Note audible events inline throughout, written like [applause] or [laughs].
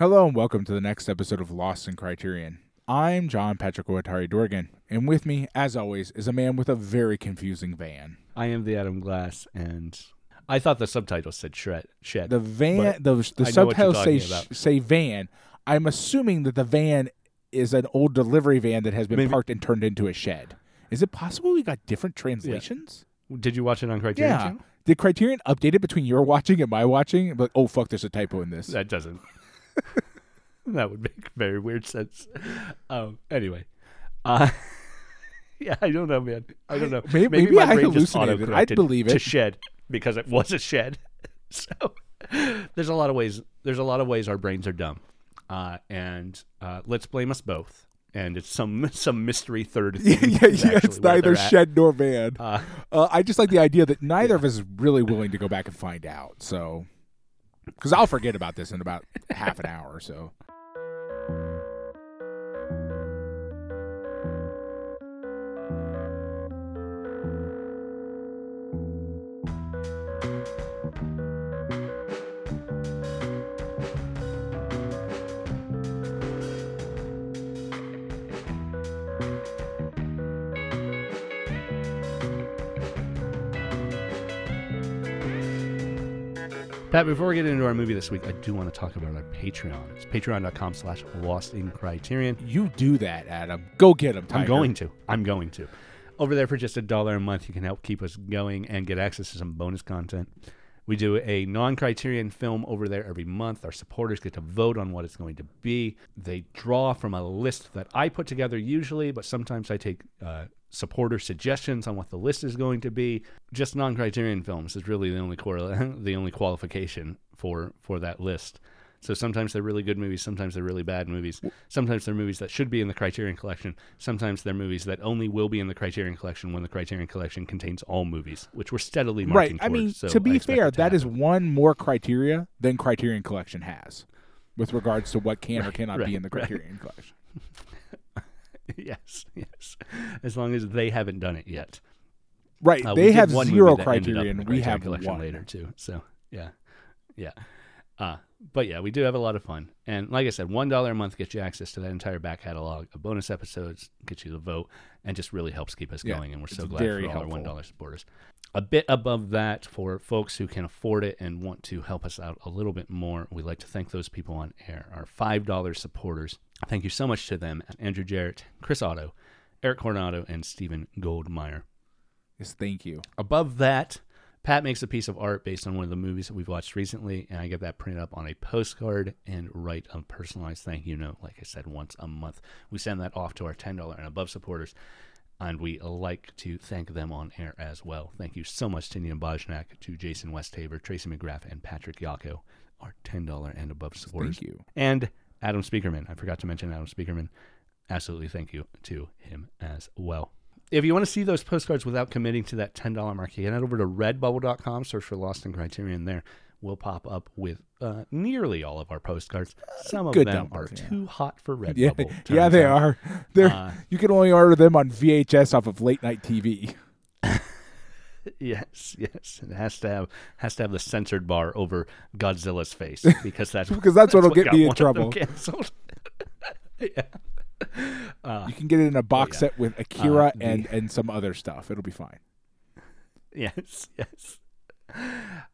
Hello and welcome to the next episode of Lost in Criterion. I'm John Patrick Watari Dorgan, and with me, as always, is a man with a very confusing van. I am the Adam Glass, and I thought the subtitles said shred, shed. The van, the, the I know what you're subtitles say talking about. say van. I'm assuming that the van is an old delivery van that has been Maybe- parked and turned into a shed. Is it possible we got different translations? Did you watch it on Criterion? Yeah. Channel? Did Criterion update it between your watching and my watching? But oh fuck, there's a typo in this. That doesn't. That would make very weird sense. Um. Anyway, uh, [laughs] yeah, I don't know, man. I don't know. Maybe- maybe my I brain just hallucinated. I'd believe to shed because it was a shed. [laughs] so there's a lot of ways. There's a lot of ways our brains are dumb, uh, and uh, let's blame us both. And it's some some mystery third. [laughs] yeah, thing yeah, yeah. It's neither shed nor van. Uh, Uh, I just like the idea that neither of us is really willing to go back and find out. So, because I'll forget about this in about half an hour or so. Pat, before we get into our movie this week, I do want to talk about our Patreon. It's patreon.com slash lost in criterion. You do that, Adam. Go get him. I'm going to. I'm going to. Over there for just a dollar a month, you can help keep us going and get access to some bonus content. We do a non criterion film over there every month. Our supporters get to vote on what it's going to be. They draw from a list that I put together usually, but sometimes I take uh, supporter suggestions on what the list is going to be. Just non criterion films is really the only, [laughs] the only qualification for, for that list. So sometimes they're really good movies, sometimes they're really bad movies. Sometimes they're movies that should be in the Criterion Collection. Sometimes they're movies that only will be in the Criterion Collection when the Criterion Collection contains all movies, which we're steadily Right. marking I mean. So to be fair, to that is happen. one more criteria than Criterion Collection has with regards to what can or cannot be in the right. Criterion Collection. [laughs] [laughs] yes, yes. As long as they haven't done it yet. Right. Uh, they have zero ended Criterion. We have collection one. later too. So yeah, yeah. Uh, but yeah, we do have a lot of fun, and like I said, one dollar a month gets you access to that entire back catalog of bonus episodes, gets you the vote, and just really helps keep us Yeah, going. And we're so glad for all our one dollar supporters. A bit above that for folks who can afford it and want to help us out a little bit more. We'd like to thank those people on air, our five dollar supporters. Thank you so much to them, Andrew Jarrett, Chris Otto, Eric Coronado, and Stephen Goldmeyer. Yes, thank you. Above that, Pat makes a piece of art based on one of the movies that we've watched recently, and I get that printed up on a postcard and write a personalized thank you note, like I said, once a month. We send that off to our $10 and above supporters, and we like to thank them on air as well. Thank you so much to Neil Bojnak, to Jason Westhaver, Tracy McGrath, and Patrick Yako, our $10 and above supporters. Thank you. And Adam Speakerman. I forgot to mention Adam Speakerman. Absolutely thank you to him as well. If you want to see those postcards without committing to that $10 mark, you can head over to redbubble.com, search for Lost in Criterion there. We'll pop up with uh, nearly all of our postcards. Some of Good them are yeah. too hot for [laughs] Redbubble. Yeah, yeah, they out. are. They're Uh, you can only order them on VHS off of late night TV. [laughs] Yes, yes. It has to have has to have the censored bar over Godzilla's face [laughs] because that's [laughs] Because that's what'll get got me in one of them trouble. canceled. yeah. Uh, You can get it in a box yeah. set with Akira Uh, the- and and some other stuff. It'll be fine. yes, yes.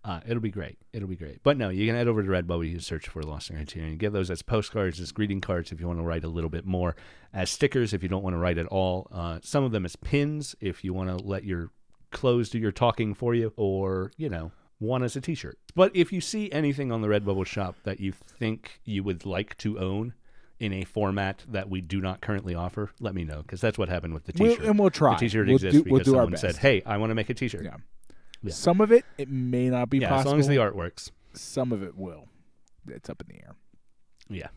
Uh, it'll be great. It'll be great. But no, you can head over to Redbubble. You can search for Lost in Criterion. You get those as postcards, as greeting cards if you want to write a little bit more, as stickers if you don't want to write at all. Uh, some of them as pins if you want to let your clothes do your talking for you, or you know, one as a T-shirt. But if you see anything on the Redbubble shop that you think you would like to own in a format that we do not currently offer, let me know because that's what happened with the We'll, T-shirt. and we'll try. The T-shirt we'll exists do, we'll because do someone said, "Hey, I want to make a T-shirt." Yeah. Yeah. Some of it it may not be yeah, possible. as long as the art works. Some of it will. It's up in the air. Yeah.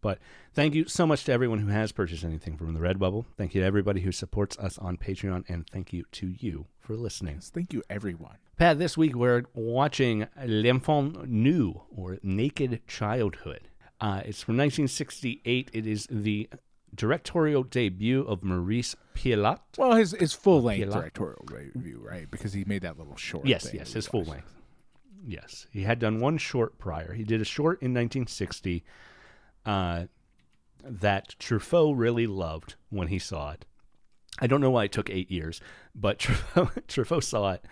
But thank you so much to everyone who has purchased anything from the Redbubble. Thank you to everybody who supports us on Patreon, and thank you to you for listening. Yes, thank you, everyone. Pat, this week we're watching L'Enfant Nu, or Naked Childhood. Uh, it's from 1968. It is the directorial debut of Maurice Pialat. Well, his his full length directorial debut, right? Because he made that little short. Yes, yes, his full length. Yes, he had done one short prior. He did a short in 1960 uh, that Truffaut really loved when he saw it. I don't know why it took eight years, but [laughs] Truffaut, Truffaut saw it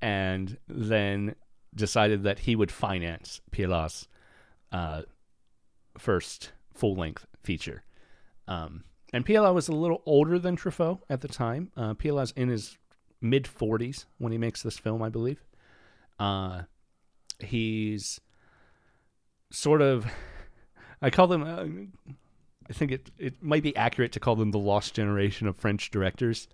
and then decided that he would finance Pialat's uh, first full length feature. Um, and Pialat was a little older than Truffaut at the time. Uh, Pialat's in his mid 40s when he makes this film, I believe. Uh, he's sort of, I call them, uh, I think it, it might be accurate to call them the lost generation of French directors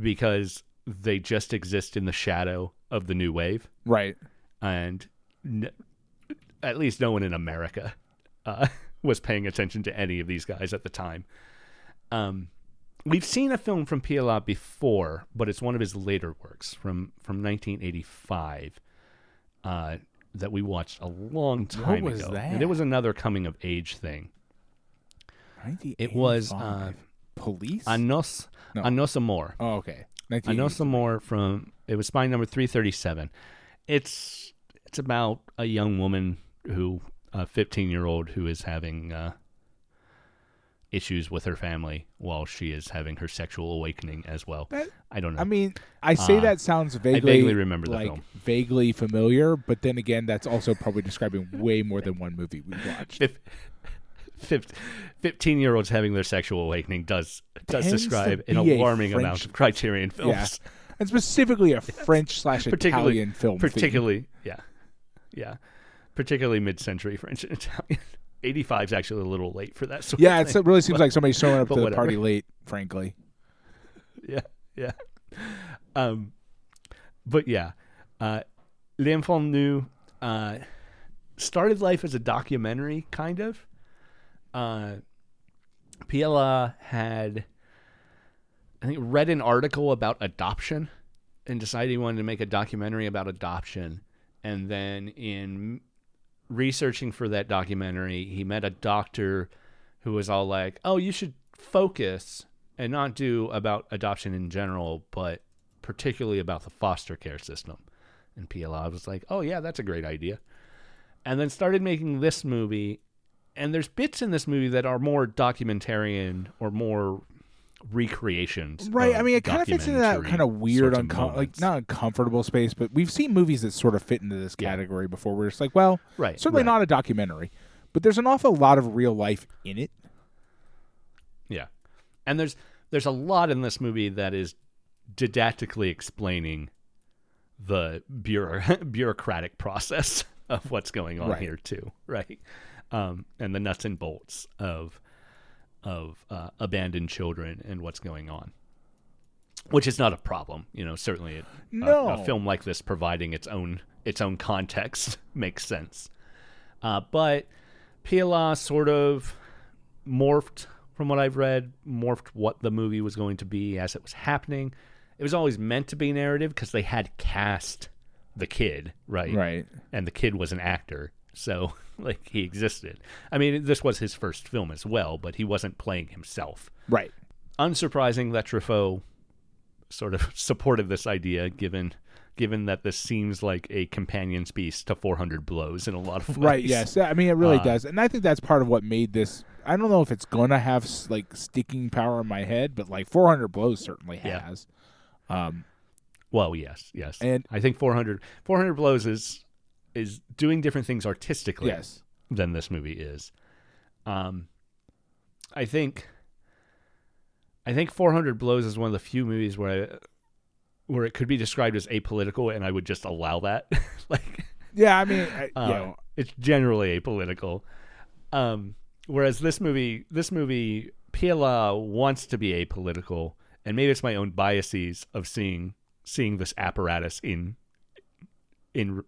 because they just exist in the shadow of the new wave. Right. And n- at least no one in America uh, [laughs] was paying attention to any of these guys at the time. Um, we've seen a film from Pialat before, but it's one of his later works from from 1985 uh, that we watched a long time was ago. that? And it was another coming of age thing. It was uh, 1985. Police? Anos No. À nos amours. oh, okay. I know some more from it was spine number 337. It's it's about a young woman who a 15 year old who is having uh, issues with her family while she is having her sexual awakening as well. That- I don't know. I mean, I say Uh, that sounds vaguely, I vaguely remember the like film. vaguely familiar, but then again, that's also probably describing way more than one movie we watched. Fif- 15 year olds having their sexual awakening does does Tends describe an be a alarming French- amount of Criterion films. Yeah, and specifically a French slash Italian film. theme. particularly yeah yeah particularly mid-century french and italian 85 is actually a little late for that [laughs] sort Yeah, of thing. it really seems like somebody's showing up [laughs] but to the whatever. party late. Frankly, [laughs] yeah yeah um but yeah uh l'enfant nu uh started life as a documentary kind of uh had I think read an article about adoption and decided he wanted to make a documentary about adoption and then in researching for that documentary he met a doctor who was all like oh you should focus and not do about adoption in general but particularly about the foster care system. And PLI was like oh yeah that's a great idea. And then started making this movie and there's bits in this movie that are more documentarian or more recreations right? I mean, it kind of fits into that kind of weird, uncom- like not uncomfortable space, but we've seen movies that sort of fit into this Yeah. category before. Where it's like, well, right certainly right. not a documentary, but there's an awful lot of real life in it. Yeah. And there's there's a lot in this movie that is didactically explaining the bureau- [laughs] bureaucratic process [laughs] of what's going on Right. here too, right? Um, and the nuts and bolts of of uh, abandoned children and what's going on, which is not a problem. You know, certainly it, a- No. a, film like this providing its own its own context [laughs] makes sense. Uh, but Pialat sort of morphed from what I've read, morphed what the movie was going to be as it was happening. It was always meant to be narrative because they had cast the kid, right? Right. And the kid was an actor. So, [laughs] [laughs] like, he existed. I mean, this was his first film as well, but he wasn't playing himself. Right. Unsurprising that Truffaut sort of [laughs] supported this idea, given given that this seems like a companion piece to 400 Blows in a lot of ways. Right. Yes. I mean, it really Uh, does, and I think that's part of what made this. I don't know if it's gonna have like sticking power in my head, but like 400 blows certainly Yeah. has. Um, Well, yes, yes. And- I think 400, 400 Blows is is doing different things artistically yes. than this movie is. Um, I think I think 400 Blows is one of the few movies where I, where it could be described as apolitical, and I would just allow that. [laughs] like, Yeah. I mean, I, uh, you know, it's generally apolitical. Um, whereas this movie, this movie, Pialat wants to be apolitical, and maybe it's my own biases of seeing seeing this apparatus in in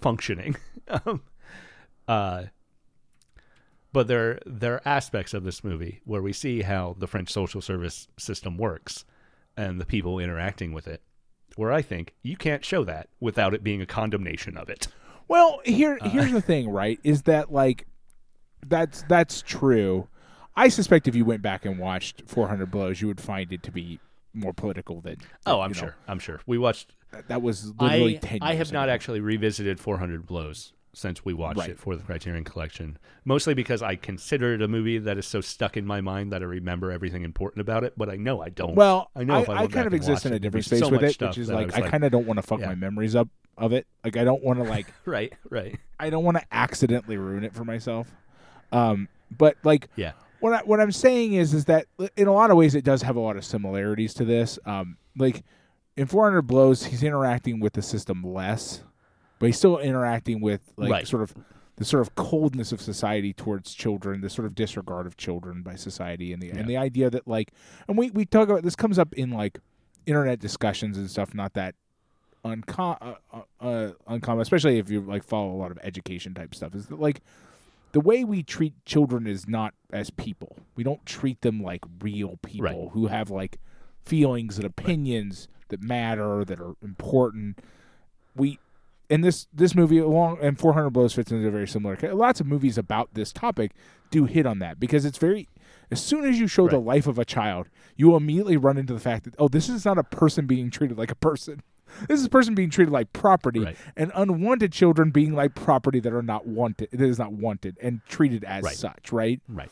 functioning. [laughs] um, uh, but there there are aspects of this movie where we see how the French social service system works and the people interacting with it. Where I think you can't show that without it being a condemnation of it. Well, here Uh, here's the [laughs] thing, right? Is that like that's that's true. I suspect if you went back and watched 400 Blows, you would find it to be more political than. Oh, I'm know. sure. I'm sure. We watched that was literally I, 10 I years have not actually revisited 400 Blows since we watched Right. it for the Criterion Collection. Mostly because I consider it a movie that is so stuck in my mind that I remember everything important about it, but I know I don't. Well, I know I, I I kind of exist in a different space so with it, which is that I like I kind of don't want to fuck Yeah. my memories up of it. Like I don't want to like [laughs] right, right. I don't want to accidentally ruin it for myself. Um, but like Yeah. what I, what I'm saying is is that in a lot of ways it does have a lot of similarities to this. Um, like in 400 blows, he's interacting with the system less, but he's still interacting with like Right. sort of the sort of coldness of society towards children, the sort of disregard of children by society, and the Yeah. and the idea that like, and we we talk about this comes up in like internet discussions and stuff, not that uncommon, uh, uh, uh, uncommon, especially if you like follow a lot of education type stuff. Is that like the way we treat children is not as people. We don't treat them like real people Right. who have like feelings and opinions that matter that are important. We and this this movie along and 400 blows fits into a very similar. Lots of movies about this topic do hit on that because it's very. As soon as you show the life of a child, you immediately run into the fact that oh, this is not a person being treated like a person. [laughs] This is a person being treated like property, Right. and unwanted children being like property that are not wanted, that is not wanted and treated as Right. such, right? Right.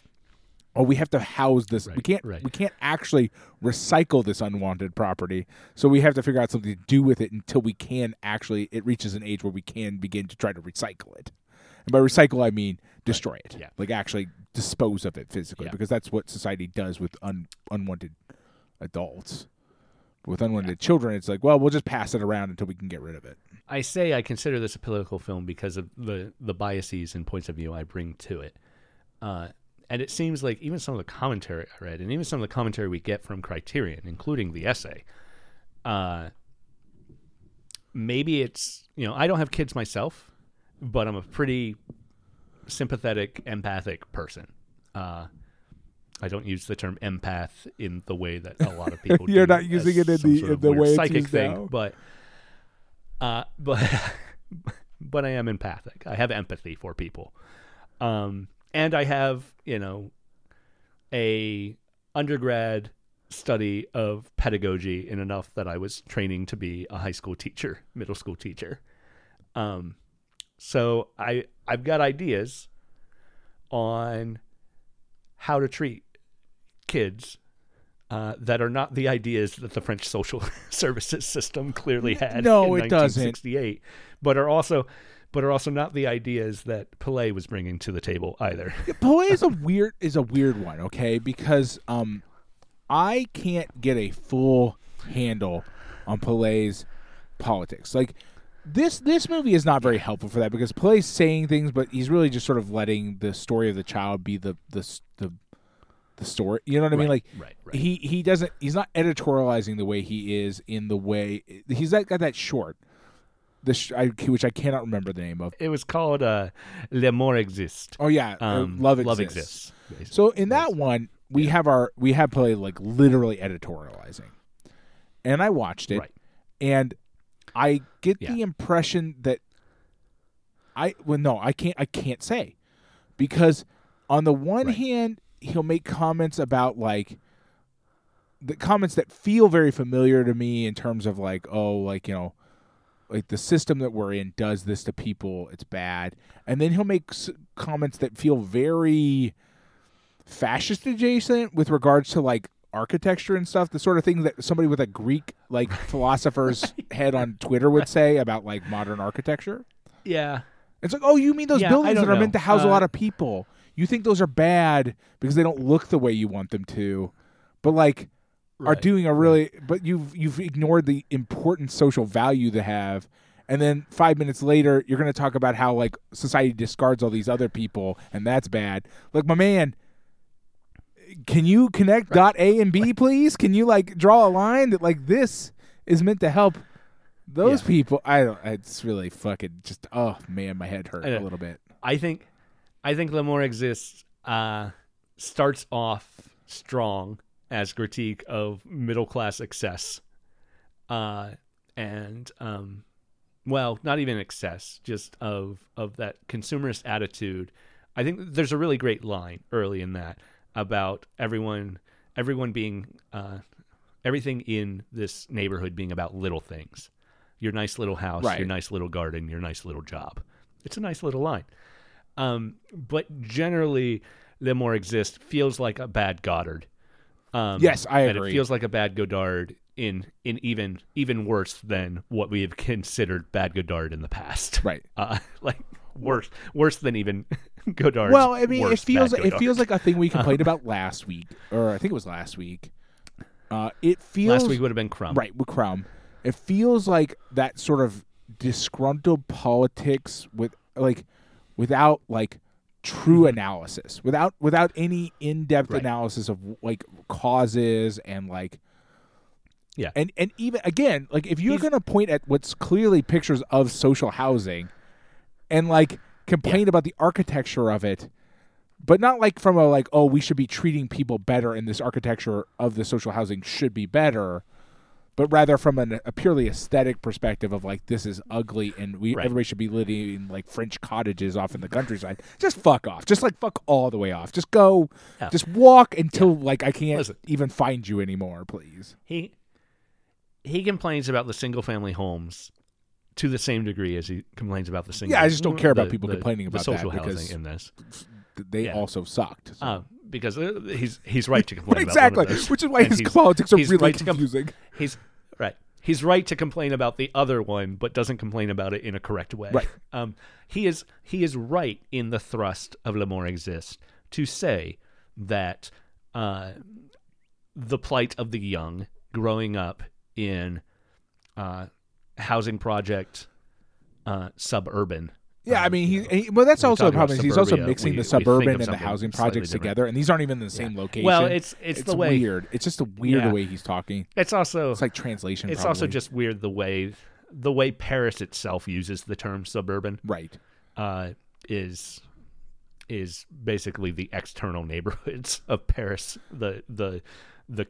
Oh, we have to house this. we can't. right. We can't actually recycle this unwanted property. So we have to figure out something to do with it until we can actually. It reaches an age where we can begin to try to recycle it. And by recycle, I mean destroy it. yeah. Like actually dispose of it physically, Yeah. because that's what society does with un, unwanted adults. With unwanted children, it's like, well, we'll just pass it around until we can get rid of it. I say I consider this a political film because of the the biases and points of view I bring to it. Uh, and it seems like even some of the commentary I read, and even some of the commentary we get from Criterion, including the essay, uh, maybe it's you know I don't have kids myself, but I'm a pretty sympathetic, empathic person. Uh, I don't use the term empath in the way that a lot of [laughs] people. You're not using it in the- in the way psychic thing, now. but uh, [laughs] but but I am empathic. I have empathy for people, um, and I have you know a undergrad study of pedagogy in enough that I was training to be a high school teacher, middle school teacher. Um, so I I've got ideas on how to treat kids uh, that are not the ideas that the French social [laughs] services system clearly had No, in it doesn't. 1968, but are also but are also not the ideas that Pialat was bringing to the table either. Pialat is a weird is a weird one, okay? Because um, I can't get a full handle on Pialat's politics. Like this this movie is not very helpful for that because Pialat's saying things, but he's really just sort of letting the story of the child be the the the, the story. You know what I mean? Right, Like right, right. he he doesn't he's not editorializing the way he is in the way he's got that short. The sh- I, which I cannot remember the name of. It was called uh, L'amour existe. Oh yeah, uh, Um, love exists. Love exists. basically. So in that one, we have our we have play like literally editorializing, and I watched it, Right. and I get the impression that I well no I can't I can't say because on the one Right. hand he'll make comments about like the comments that feel very familiar to me in terms of like oh like you know like the system that we're in does this to people it's bad. And then he'll make s- comments that feel very fascist adjacent with regards to like architecture and stuff the sort of thing that somebody with a greek like [laughs] philosopher's head on twitter would say about like modern architecture. Yeah. it's like oh you mean those Yeah, buildings that are know. meant to house a Uh, lot of people? You think those are bad because they don't look the way you want them to. But like are doing a really but you've you've ignored the important social value they have. And then five minutes later you're going to talk about how like society discards all these other people and that's bad. Like my man can you connect dot a and b please? Can you like draw a line that like this is meant to help those Yeah. people? I don't it's really fucking just oh man my head hurt a little bit. I think I think L'amour exists uh, starts off strong as critique of middle class excess, uh, and um, well, not even excess, just of of that consumerist attitude. I think there's a really great line early in that about everyone everyone being uh, everything in this neighborhood being about little things. your nice little house, Right. your nice little garden, your nice little job. It's a nice little line. Um, but generally, L'amour existe feels like a bad Godard. Um, Yes, I and agree. it feels like a bad Godard in in even even worse than what we have [laughs] considered bad Godard in the past. Right. [laughs] Uh, like worse worse than even [laughs] Godard. Well, I mean, it feels it feels like a thing we complained about last week, or I think it was last week. Uh, it feels last week would have been Crumb. right with Crumb. It feels like that sort of disgruntled politics with like without like true analysis, without without any in depth Mm-hmm. Right. analysis of like causes and like Yeah. and and even again like if you're He's- gonna point at what's clearly pictures of social housing and like complain about the architecture of it but not like from a like oh we should be treating people better and this architecture of the social housing should be better but rather from an, a purely aesthetic perspective of like this is ugly and we Right. everybody should be living in like French cottages off in the countryside. Just fuck off. Just like fuck all the way off. Just go. Yeah. Just walk until like I can't Listen. even find you anymore, please. He he complains about the single family homes to the same degree as he complains about the single. Yeah, I just don't care about people the- complaining the about that social because- housing in this. They Yeah. also sucked. so- Uh, because uh, he's he's right to complain exactly, which is why And his politics are really right to com- He's right. He's right to complain about the other one, but doesn't complain about it in a correct way. Right. Um, he is he is right in the thrust of L'amour existe to say that uh, the plight of the young growing up in uh, housing project uh, suburban. Yeah, I um, mean, he, he well, that's also the problem is he's also mixing we- the suburban and the housing projects different. together, and these aren't even in the same location. Well, it's it's, the way weird. It's just a weird Yeah. way he's talking. it's also It's like translation. it's also just weird the way the way Paris itself uses the term suburban right. uh, is is basically the external neighborhoods [laughs] of Paris, the the the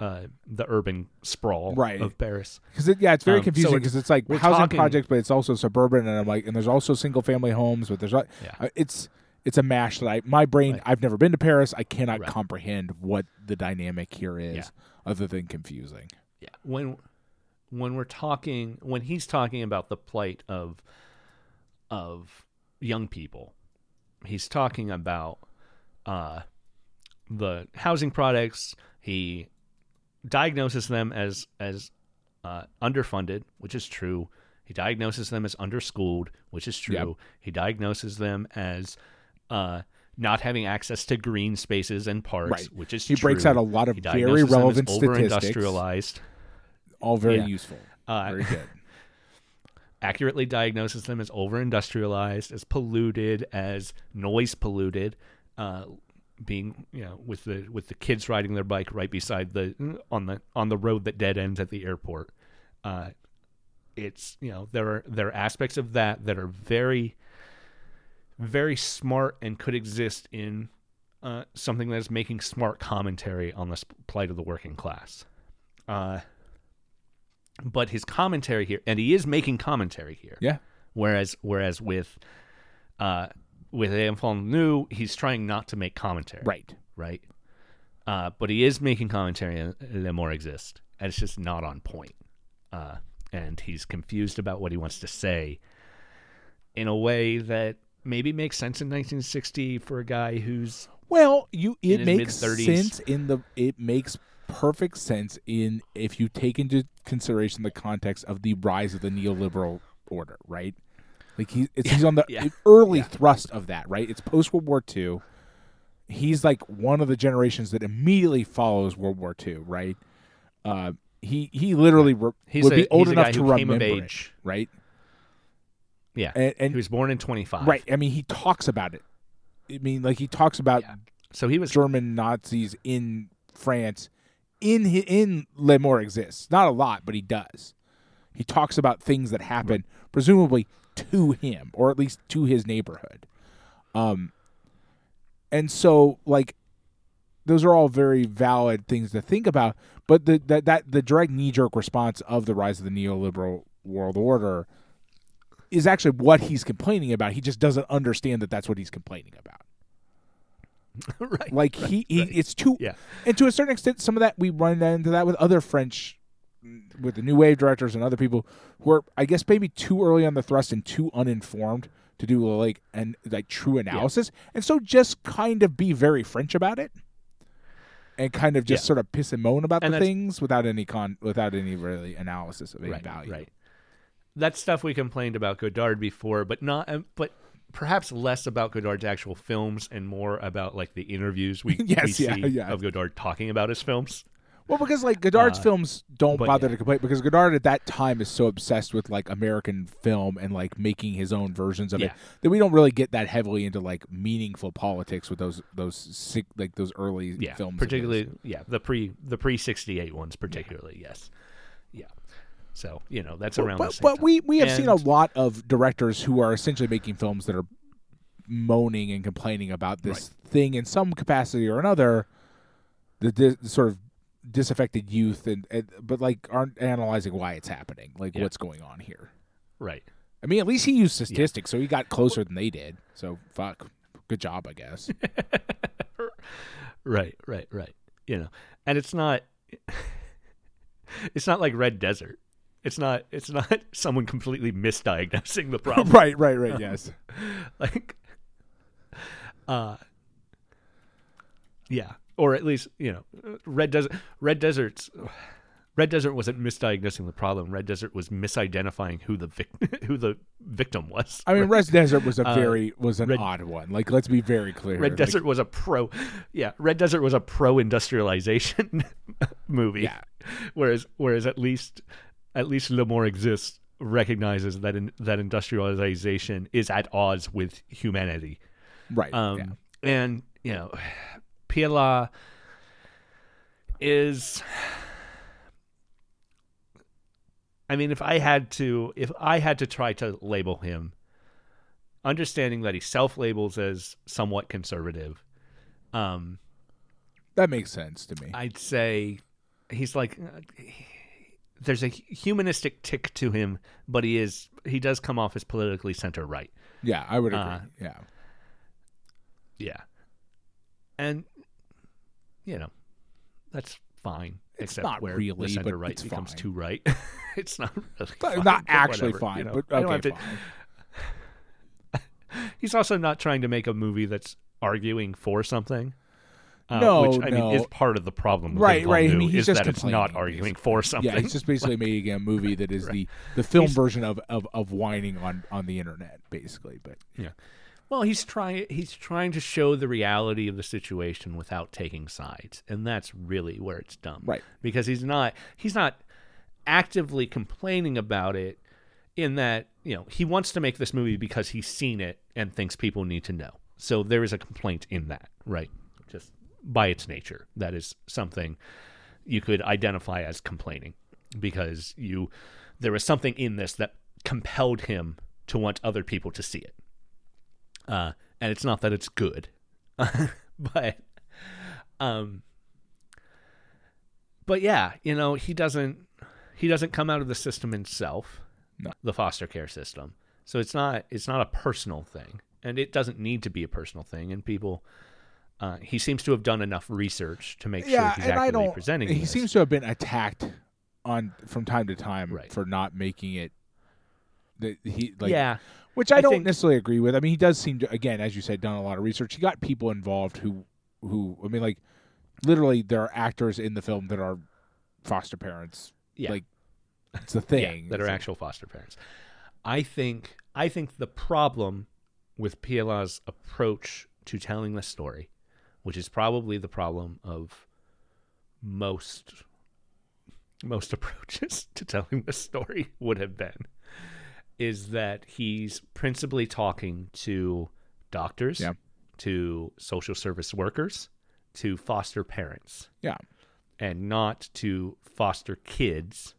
uh, the urban sprawl Right. of Paris. Because it, yeah, it's very Um, confusing because it's like housing talking- projects, but it's also suburban, and I'm like, and there's also single family homes, but there's not. Yeah. uh, it's it's a mash that I my brain. Right. I've never been to Paris. I cannot Right. comprehend what the dynamic here is, Yeah. other than confusing. Yeah. When when we're talking when he's talking about the plight of of young people, he's talking about uh, the housing products. He diagnoses them as as uh, underfunded, which is true. He diagnoses them as underschooled, which is true. Yep. He diagnoses them as uh, not having access to green spaces and parks, Right. which is He true. breaks out a lot of He very diagnoses them as relevant statistics, over-industrialized. all very Yeah. useful, Uh, very good. [laughs] accurately diagnoses them as over industrialized, as polluted, as noise polluted, uh, being you know with the with the kids riding their bike right beside the on the on the road that dead ends at the airport. Uh, it's you know there are there are aspects of that that are very very smart and could exist in uh, something that is making smart commentary on the plight of the working class. Uh, but his commentary here, and he is making commentary here. Yeah. Whereas, whereas with, uh, with Enfant Nu, he's trying not to make commentary. Right. Right. Uh, but he is making commentary in L'amour existe, and it's just not on point. Uh, and he's confused about what he wants to say in a way that maybe makes sense in 1960 for a guy who's Well, you it makes sense in the it makes perfect sense in if you take into consideration the context of the rise of the neoliberal order, right? Like he it's, he's on the [laughs] yeah. early thrust of that, right? It's post World War II. He's like one of the generations that immediately follows World War II, right? Uh, he he literally re- he's would a, be old enough to remember of it, age. right? Yeah, And, and he was born in 25. right, I mean, he talks about it. I mean, like he talks about Yeah. So he was German Nazis in France in in L'amour exists. Not a lot, but he does. He talks about things that happen, presumably to him, or at least to his neighborhood. Um, and so like those are all very valid things to think about. But the that that the direct knee jerk response of the rise of the neoliberal world order is actually what he's complaining about. He just doesn't understand that that's what he's complaining about. [laughs] right. Like he, he right. it's too Yeah. and to a certain extent some of that we run into that with other French with the new wave directors and other people who are, I guess, maybe too early on the thrust and too uninformed to do like and like true analysis, and so just kind of be very French about it, and kind of just Yeah. sort of piss and moan about And the things without any con without any really analysis of any right, value. right. That's stuff we complained about Godard before, but not, um, but perhaps less about Godard's actual films and more about like the interviews we, [laughs] Yes, we yeah, see yeah. of Godard talking about his films. Well, because like Godard's Uh, films don't bother yeah. to complain because Godard at that time is so obsessed with like American film and like making his own versions of Yeah. it that we don't really get that heavily into like meaningful politics with those those sick, like those early Yeah, films. particularly yeah the pre the pre sixty eight ones particularly yes, yeah. So you know that's around. the But, same but time. we we have seen a lot of directors who are essentially making films that are moaning and complaining about this thing in some capacity or another. The, dis sort of disaffected youth and, and but like aren't analyzing why it's happening, like Yeah. what's going on here. right. I mean, at least he used statistics, so he got closer than they did. So fuck, good job, I guess. [laughs] Right, right, right. You know, and it's not [laughs] it's not like Red Desert. It's not it's not [laughs] someone completely misdiagnosing the problem. right, right, right. Yes. like uh yeah, or at least, you know, Red Desert Red Desert's Red Desert wasn't misdiagnosing the problem. Red Desert was misidentifying who the vic- [laughs] who the victim was. I mean, Red Desert was a Uh, very was an Red- odd one. Like, let's be very clear. Red Like, Desert was a pro, yeah. Red Desert was a pro-industrialization [laughs] movie. Yeah. Whereas, whereas at least, at least L'amour exists recognizes that in, that industrialization is at odds with humanity. right. Um, yeah. and you know, Pialat is. I mean, if I had to, if I had to try to label him, understanding that he self-labels as somewhat conservative, um, That makes sense to me. I'd say he's like uh, there's a humanistic tick to him, but he is he does come off as politically center right. yeah, I would agree. uh, yeah. Yeah. And you know, that's fine. It's except not where really, the center but right it's becomes fine. too right. [laughs] it's not really fine, not actually whatever, fine, you know. but okay, fine. [laughs] He's also not trying to make a movie that's arguing for something. Uh, No, which I mean is part of the problem. With Right, right. I mean, he's is just that it's not arguing for something. Yeah, he's just basically [laughs] making a movie that is the the film version of, of of whining on on the internet, basically. But Yeah. Well, he's trying he's trying to show the reality of the situation without taking sides, and that's really where it's dumb. Right. Because he's not he's not actively complaining about it in that, you know, he wants to make this movie because he's seen it and thinks people need to know. So there is a complaint in that, right? Just by its nature. That is something you could identify as complaining because you there was something in this that compelled him to want other people to see it. Uh, and it's not that it's good, [laughs] but um, but yeah, you know, he doesn't he doesn't come out of the system himself, No. the foster care system. So it's not it's not a personal thing, and it doesn't need to be a personal thing. And people, uh, he seems to have done enough research to make yeah, sure he's and I accurately don't. presenting. He this. seems to have been attacked on from time to time Right. for not making it. That he like yeah, which I, I don't think- necessarily agree with. I mean, he does seem to, again, as you said, done a lot of research. He got people involved who, who, I mean, like, literally, there are actors in the film that are foster parents. yeah. Like, it's a [laughs] thing Yeah, that are actual foster parents. I think I think the problem with Pialat's approach to telling the story, which is probably the problem of most most [laughs] approaches to telling the story would have been, is that he's principally talking to doctors, Yeah. to social service workers, to foster parents. Yeah, and not to foster kids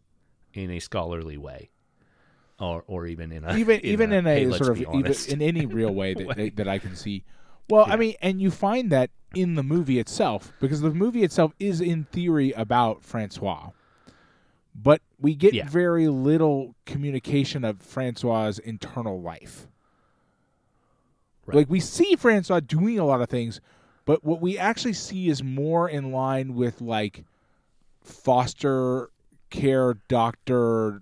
in a scholarly way, or or even in a even even in a hey, sort of in any real way that [laughs] that, that I can see. Well, I mean, and you find that in the movie itself because the movie itself is in theory about Francois, but we get Yeah. very little communication of Francois's internal life. Right. Like we see Francois doing a lot of things, but what we actually see is more in line with like foster care doctor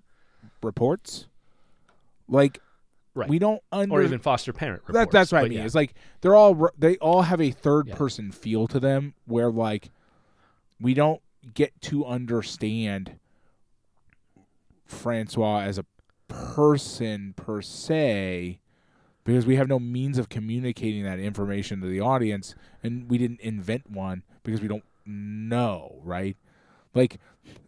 reports. Like Right. we don't under or even foster parent reports. that, that's what I mean. yeah. It's like they're all they all have a third Yeah. person feel to them where like we don't get to understand Francois as a person per se because we have no means of communicating that information to the audience and we didn't invent one because we don't know, right? Like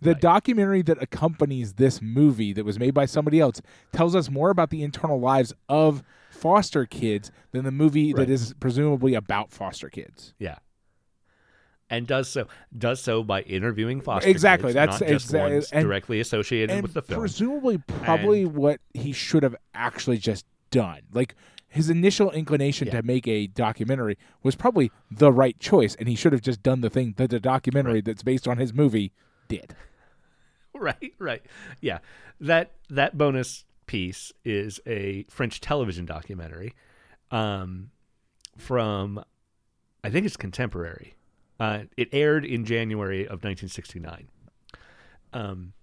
the Right. documentary that accompanies this movie that was made by somebody else tells us more about the internal lives of foster kids than the movie Right. that is presumably about foster kids. Yeah. And does so does so by interviewing foster Exactly, kids, that's not just exa- ones and- directly associated and with the film. presumably probably what he should have actually just done. Like his initial inclination Yeah. to make a documentary was probably the right choice, and he should have just done the thing that the documentary that's based on his movie did. [laughs] right, right. Yeah. That that bonus piece is a French television documentary um, from I think it's contemporary. Uh, it aired in January of 1969. Um,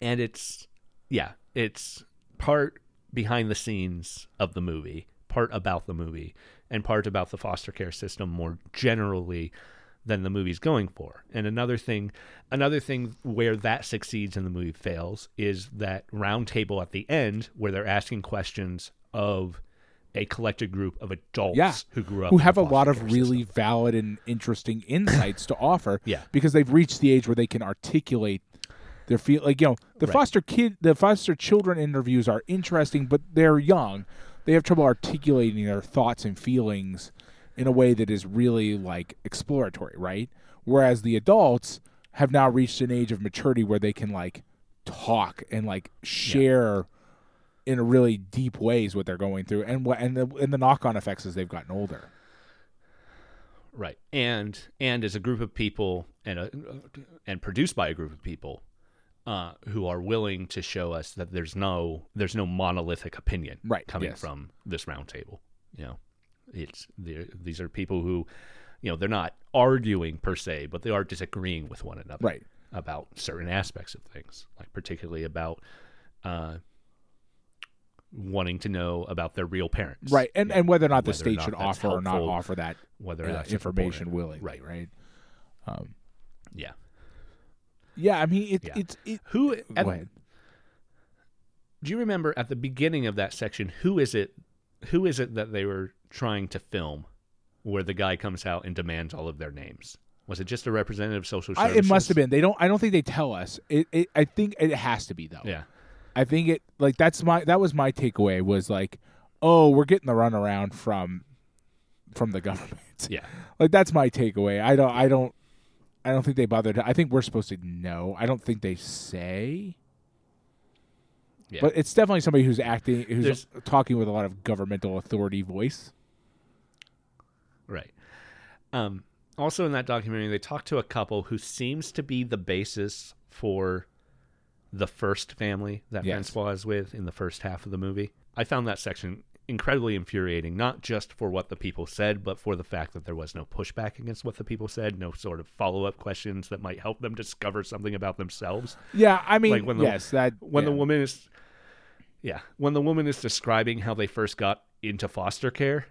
and it's yeah, it's part behind the scenes of the movie, part about the movie, and part about the foster care system more generally than the movie's going for. And another thing, another thing where that succeeds and the movie fails is that round table at the end where they're asking questions of a collected group of adults Yeah. who grew up Who have a lot of really system. valid and interesting [coughs] insights to offer. Yeah. because they've reached the age where they can articulate their feel. Like you know, the Right. foster kid, the foster children interviews are interesting, but they're young. They have trouble articulating their thoughts and feelings in a way that is really like exploratory, right? Whereas the adults have now reached an age of maturity where they can like talk and like share in a really deep ways what they're going through and what and the and the knock on effects as they've gotten older. right and and as a group of people and a, and produced by a group of people uh, who are willing to show us that there's no there's no monolithic opinion Right, coming yes. from this round table you know it's these are people who you know they're not arguing per se but they are disagreeing with one another Right. about certain aspects of things like particularly about uh, wanting to know about their real parents Right. And know, and whether or not the whether state should offer or not offer that whether uh, information willingly, right right? Um, yeah yeah, I mean it, Yeah. it's it, who at- do you remember at the beginning of that section who is it who is it that they were trying to film where the guy comes out and demands all of their names was it just a representative of social I, services it must have been. They don't. I don't think they tell us. It, it. I think it has to be though. yeah I think it. Like that's my. That was my takeaway. Was like, oh, we're getting the runaround from, from the [laughs] government. yeah Like that's my takeaway. I don't. I don't. I don't think they bothered. I think we're supposed to know. I don't think they say. yeah But it's definitely somebody who's acting, who's There's- talking with a lot of governmental authority voice. Right. Um, also in that documentary, they talk to a couple who seems to be the basis for the first family that Yes. Francois is with in the first half of the movie. I found that section incredibly infuriating, not just for what the people said, but for the fact that there was no pushback against what the people said, no sort of follow up questions that might help them discover something about themselves. Yeah, I mean, Like when the- yes, that When yeah. the woman is, yeah, when the woman is describing how they first got into foster care,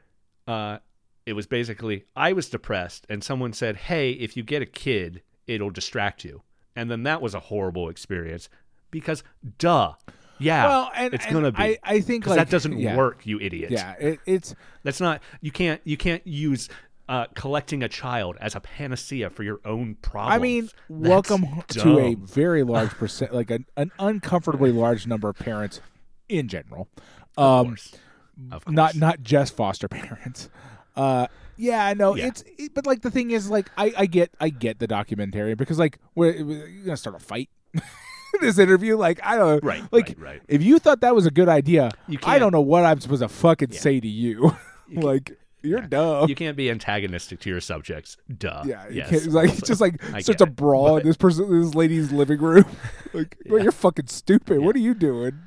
uh, it was basically I was depressed, and someone said, "Hey, if you get a kid, it'll distract you," and then that was a horrible experience because, duh, yeah, well, and it's and gonna be. I, I think like that doesn't yeah, work, you idiot. Yeah, it, it's That's not you can't you can't use uh, collecting a child as a panacea for your own problems. I mean, That's welcome to a very large [laughs] percent, like an, an uncomfortably large number of parents in general. Of Um, course. Of course. not not just foster [laughs] parents. Uh, yeah, I know Yeah. it's, it, but like the thing is, like I, I get I get the documentary because like we're you're gonna start a fight. [laughs] [laughs] this interview, like I don't Right, like right, right. if you thought that was a good idea, You I can't- don't know what I'm supposed to fucking Yeah. say to you. [laughs] like you're dumb. you can't be antagonistic to your subjects. Duh. Yeah, you Yes, can't, it's like also. just like I starts a brawl in this person, this lady's living room. [laughs] like, well, you're fucking stupid. What are you doing?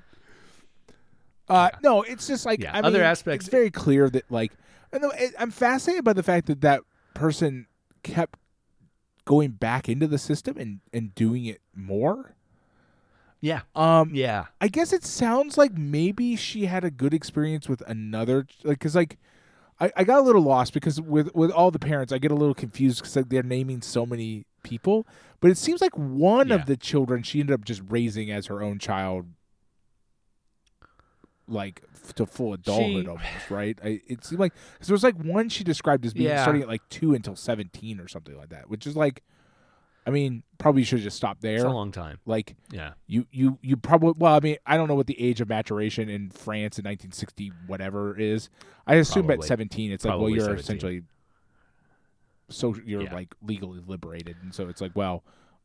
Uh, Yeah. no, it's just like Yeah, I other mean, aspects- It's very clear that like, and I'm fascinated by the fact that that person kept going back into the system and and doing it more. Yeah. Um, Yeah. I guess it sounds like maybe she had a good experience with another, like, cause like, I, I got a little lost because with with all the parents, I get a little confused because like they're naming so many people, but it seems like one Yeah. of the children she ended up just raising as her own child, like f- to full adulthood She- almost, right? I, it seemed like because there was like one she described as being Yeah. starting at like two until seventeen or something like that, which is like, I mean, probably should have just stopped It's there. a long time. Like Yeah. you you you probably well i mean i don't know what the age of maturation in france in 1960 whatever is i assume at 17 it's like well you're 17. essentially so you're Yeah. like legally liberated and so it's like well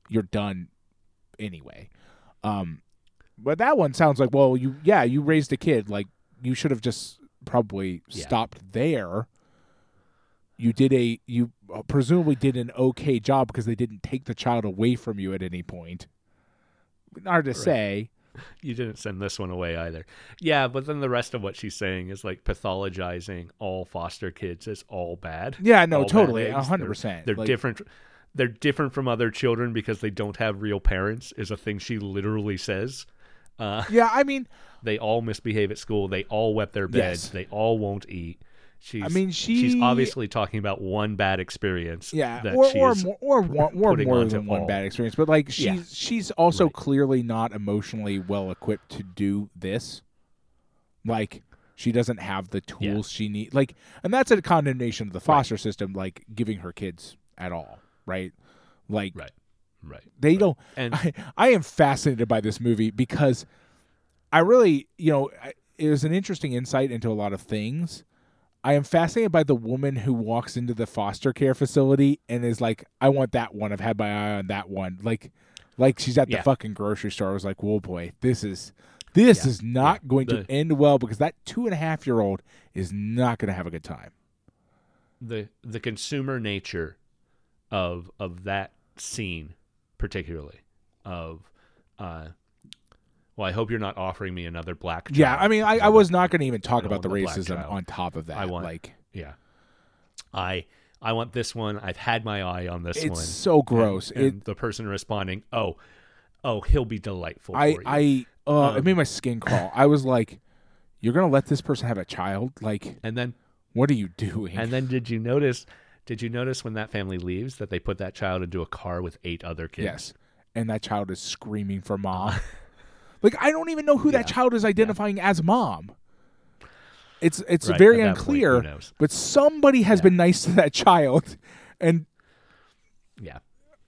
you're done anyway um but that one sounds like well you yeah you raised a kid like you should have just probably Yeah. stopped there you did a you uh, presumably did an okay job because they didn't take the child away from you at any point hard to Right. say [laughs] You didn't send this one away either. Yeah, but then the rest of what she's saying is like pathologizing all foster kids as all bad. Yeah, no, all totally, hundred They're- percent. They're Like- different. They're different from other children because they don't have real parents. Is a thing she literally says. Uh, Yeah, I mean, [laughs] they all misbehave at school. They all wet their beds. Yes. They all won't eat. She's, mean, she's obviously talking about one bad experience. yeah, that or she or more, or one, or more than one all. bad experience. But like, she's Yeah. she's also Right. clearly not emotionally well equipped to do this. Like, she doesn't have the tools she needs. Like, and that's a condemnation of the foster system. Like, giving her kids at all, right? Like, right, right. they don't. And I, I am fascinated by this movie because I really, you know, I- it was an interesting insight into a lot of things. I am fascinated by the woman who walks into the foster care facility and is like, "I want that one. I've had my eye on that one." Like, like she's at the Yeah. fucking grocery store. I was like, "Whoa, boy, this is this Yeah. is not Yeah. going to end well because that two and a half year old is not going to have a good time." the the consumer nature of of that scene particularly of uh well i hope you're not offering me another black child. Yeah, I mean, I, I was not going to even talk about the the racism on top of that. I want- like, yeah i i want this one i've had my eye on this it's one so gross. and, it the person responding oh oh he'll be delightful I for you. I uh, it Um, made my skin crawl. I was like, "You're gonna let this person have a child? Like, and then what are you doing?" and then did you notice did you notice when that family leaves that they put that child into a car with eight other kids yes, and that child is screaming for mom. [laughs] like, I don't even know who that child is identifying as mom. It's it's Right, very that point, unclear, but somebody has Yeah. been nice to that child, [laughs] and yeah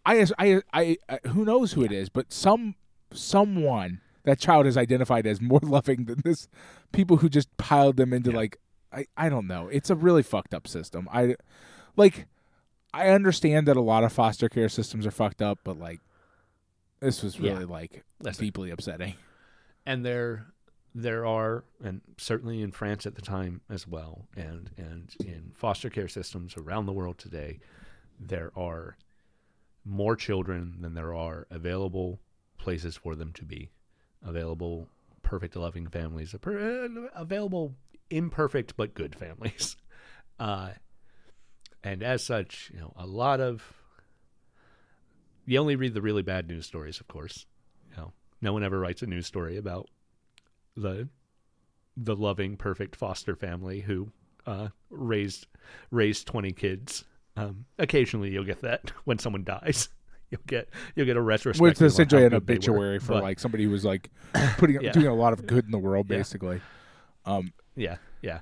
I I I, I who knows who it is, but some someone that child is identified as more [laughs] loving than this people who just piled them into Yeah. like I I don't know. It's a really fucked up system. I like I understand that a lot of foster care systems are fucked up, but like this was Yeah. really like Listen. deeply upsetting. and there there are and certainly in France at the time as well and and in foster care systems around the world today there are more children than there are available places for them to be available perfect loving families uh, available imperfect but good families [laughs] uh, and as such you know a lot of you only read the really bad news stories of course you know no one ever writes a news story about the the loving perfect foster family who uh, raised raised 20 kids um, occasionally you'll get that [laughs] when someone dies [laughs] you'll get you'll get a retrospective Which is essentially an obituary for But- like somebody who was like [coughs] putting Yeah. doing a lot of good in the world Yeah. basically. Um Yeah, yeah,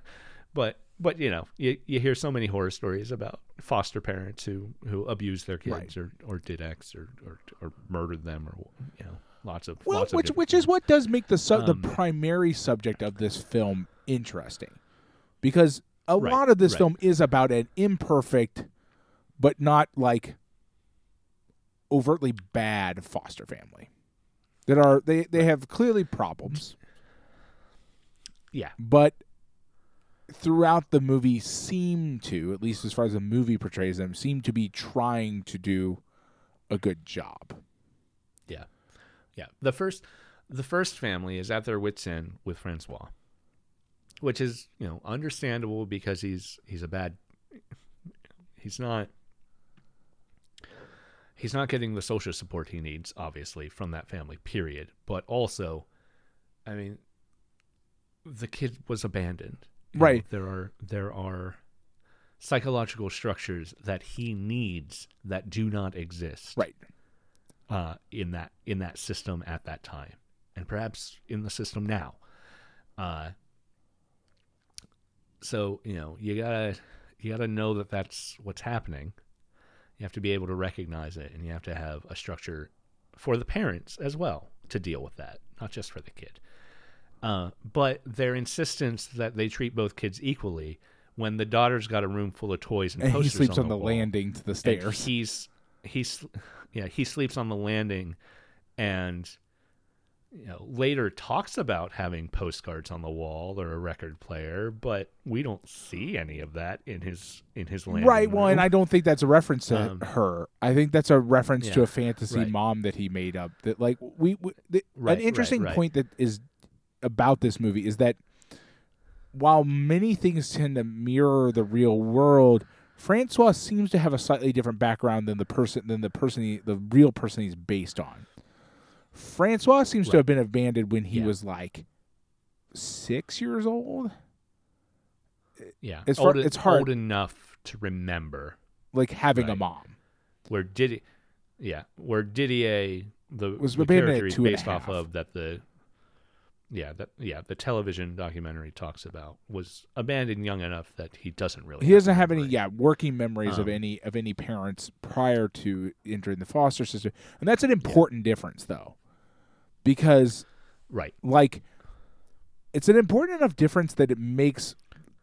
but but you know you you hear so many horror stories about foster parents who who abused their kids or or did X or, or or murdered them or you know lots of Well, lots of which different which is what does make the su- the Um, primary subject of this film interesting, because a Right, lot of this right. film is about an imperfect, but not like overtly bad foster family that are they they have clearly problems, yeah. But throughout the movie seem to at least as far as the movie portrays them seem to be trying to do a good job. yeah yeah the first the first family is at their wits end with Francois, which is you know understandable because he's he's a bad he's not he's not getting the social support he needs, obviously, from that family. Period. But also, I mean, the kid was abandoned. You know, Right. there are there are psychological structures that he needs that do not exist Right. uh, in that in that system at that time, and perhaps in the system now. Uh, so you know you gotta you gotta know that that's what's happening. You have to be able to recognize it, and you have to have a structure for the parents as well to deal with that, not just for the kid. Uh, but their insistence that they treat both kids equally when the daughter's got a room full of toys and, And he posters sleeps on the, wall, landing to the stairs. he's he's yeah he sleeps on the landing, and you know later talks about having postcards on the wall or a record player, but we don't see any of that in his in his landing. Right. Well, and. I don't think that's a reference to Um, her. I think that's a reference to a fantasy right. mom that he made up. That like we, we the, Right, an interesting right. point that is about this movie is that while many things tend to mirror the real world, Francois seems to have a slightly different background than the person than the person he, the real person he's based on. Francois seems to have been abandoned when he Yeah. was like six years old, yeah, it's far- old, it's hard- old enough to remember like having a mom. where Didier, yeah, where Didier the, Was the character he's based off of that the yeah that yeah the television documentary talks about was abandoned young enough that he doesn't really he doesn't have any yeah working memories of Um, any of any parents prior to entering the foster system. And that's an important difference though because right. like it's an important enough difference that it makes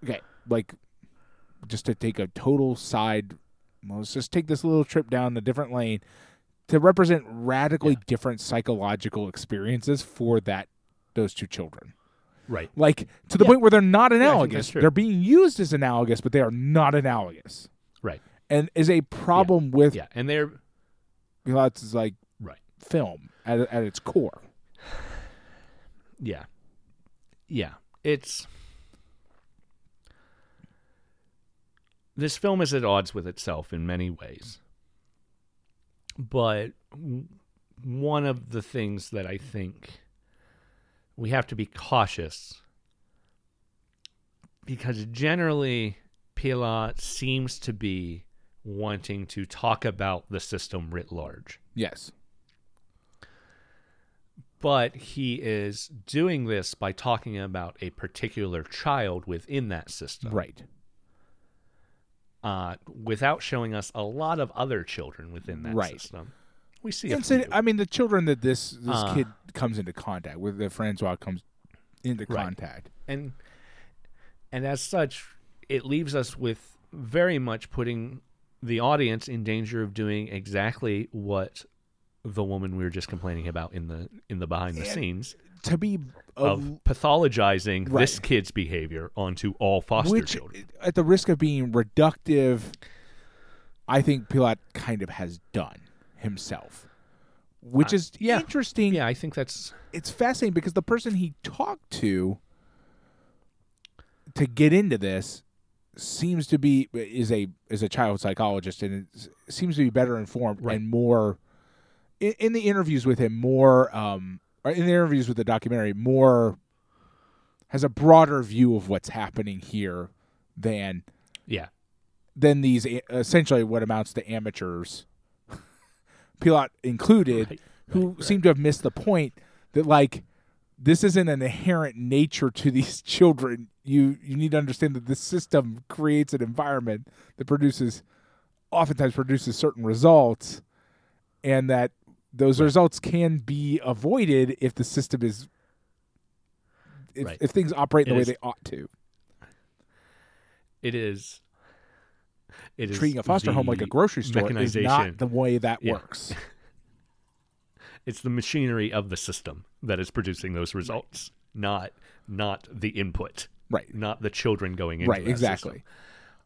okay like just to take a total side well, let's just take this little trip down a different lane to represent radically Yeah. different psychological experiences for that those two children. Right. Like to the Yeah. point where they're not I think that's analogous true. they're being used as analogous but they are not analogous. Right. And is a problem with yeah and they're lots like right. film at, at its core. Yeah. Yeah. It's this film is at odds with itself in many ways. But one of the things that i think we have to be cautious. Because generally Pialat seems to be wanting to talk about the system writ large. Yes. But he is doing this by talking about a particular child within that system, right. Uh, without showing us a lot of other children within that Right. system. We see a and so. I mean the children that this this Uh, kid comes into contact with that Francois comes into Right. contact and and as such, it leaves us with very much putting the audience in danger of doing exactly what the woman we were just complaining about in the in the behind the And scenes to be of pathologizing this kid's behavior onto all foster which children. at the risk of being reductive I think Pialat kind of has done himself which Uh, is yeah. interesting Yeah, I think that's it's fascinating because the person he talked to to get into this seems to be is a is a child psychologist and it seems to be better informed Right. and more in, in the interviews with him more um or in the interviews with the documentary more has a broader view of what's happening here than yeah. than these essentially what amounts to amateurs Pialat included Right, who right, seem to have missed the point that like this isn't an inherent nature to [laughs] these children. You you need to understand that this system creates an environment that produces oftentimes produces certain results and that those results can be avoided if the system is if, if things operate It the way is- they ought to. It is. It is Treating a foster home like a grocery store is not the way that Yeah. works. [laughs] It's the machinery of the system that is producing those results, not not the input, Right. not the children going into Right, exactly.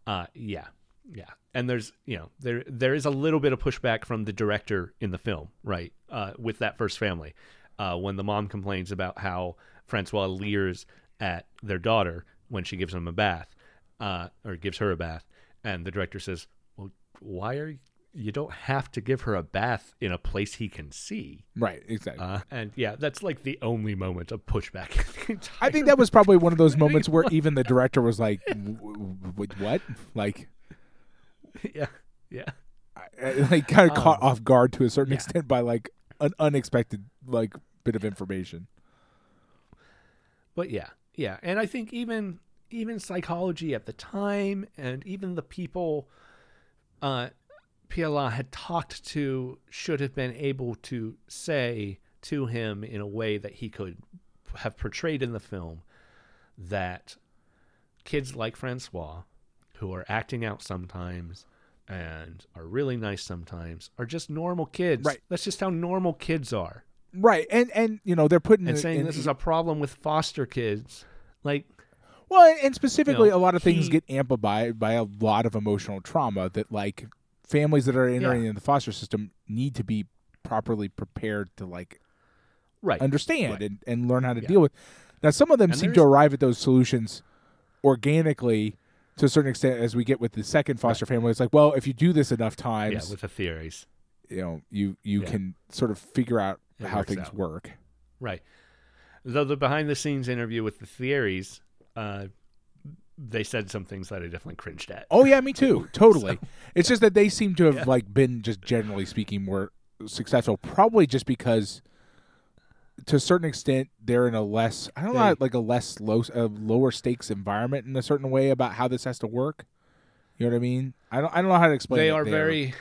Uh, yeah, yeah. And there's you know there there is a little bit of pushback from the director in the film, right? Uh, with that first family, uh, when the mom complains about how Francois leers at their daughter when she gives him a bath, uh, or gives her a bath, and the director says, "Well, why are you you don't have to give her a bath in a place he can see. Right, exactly. Uh, and yeah, that's like the only moment of pushback. in the entire I think that was probably one of those [laughs] moments where even the director was like, [laughs] "W- w- "What?" Like, yeah, yeah. I- I- like kind of caught Um, off guard to a certain yeah. extent by like an unexpected like bit of information. But yeah, yeah, and I think even even psychology at the time, and even the people uh, Pialat had talked to, should have been able to say to him in a way that he could have portrayed in the film that kids like Francois, who are acting out sometimes and are really nice sometimes, are just normal kids. Right. That's just how normal kids are Right, and and you know they're putting and saying in- this is a problem with foster kids. Like, well, and specifically, you know, a lot of things he- get amplified by a lot of emotional trauma that like families that are entering Yeah. in the foster system need to be properly prepared to like right. understand Right. and, and learn how to Yeah. deal with. Now, some of them And seem to arrive at those solutions organically to a certain extent as we get with the second foster family. It's like, well, if you do this enough times. yeah, with the Thierrys. you know, you you can sort of figure out It how things out. work. Right. Though the behind the scenes interview with the Thierrys, uh, they said some things that I definitely cringed at. Oh yeah, me too. [laughs] Totally. So- it's just that they seem to have Yeah. like been just generally speaking more successful, probably just because to a certain extent they're in a less I don't know like a less low a lower stakes environment in a certain way about how this has to work. You know what I mean? I don't I don't know how to explain. It. They are there. very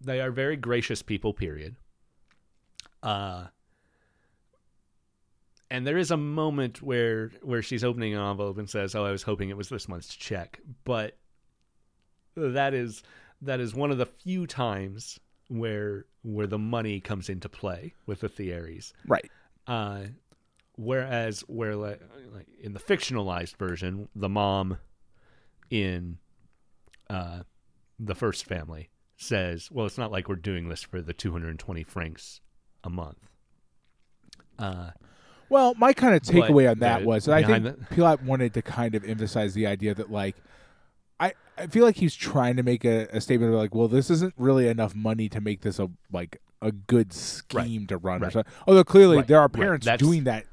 they are very gracious people period uh and there is a moment where where she's opening an envelope and says oh i was hoping it was this month's check but that is that is one of the few times where where the money comes into play with the Thierrys right. uh, whereas where like, like in the fictionalized version, the mom in uh, the first family says, "Well, it's not like we're doing this for the 220 francs a month." Uh, Well, my kind of But takeaway on that was that I think behind Pialat wanted to kind of emphasize the idea that like I, I feel like he's trying to make a, a statement of like, well, this isn't really enough money to make this a like a good scheme to run. Or Right. something. Although clearly Right. there are parents doing that.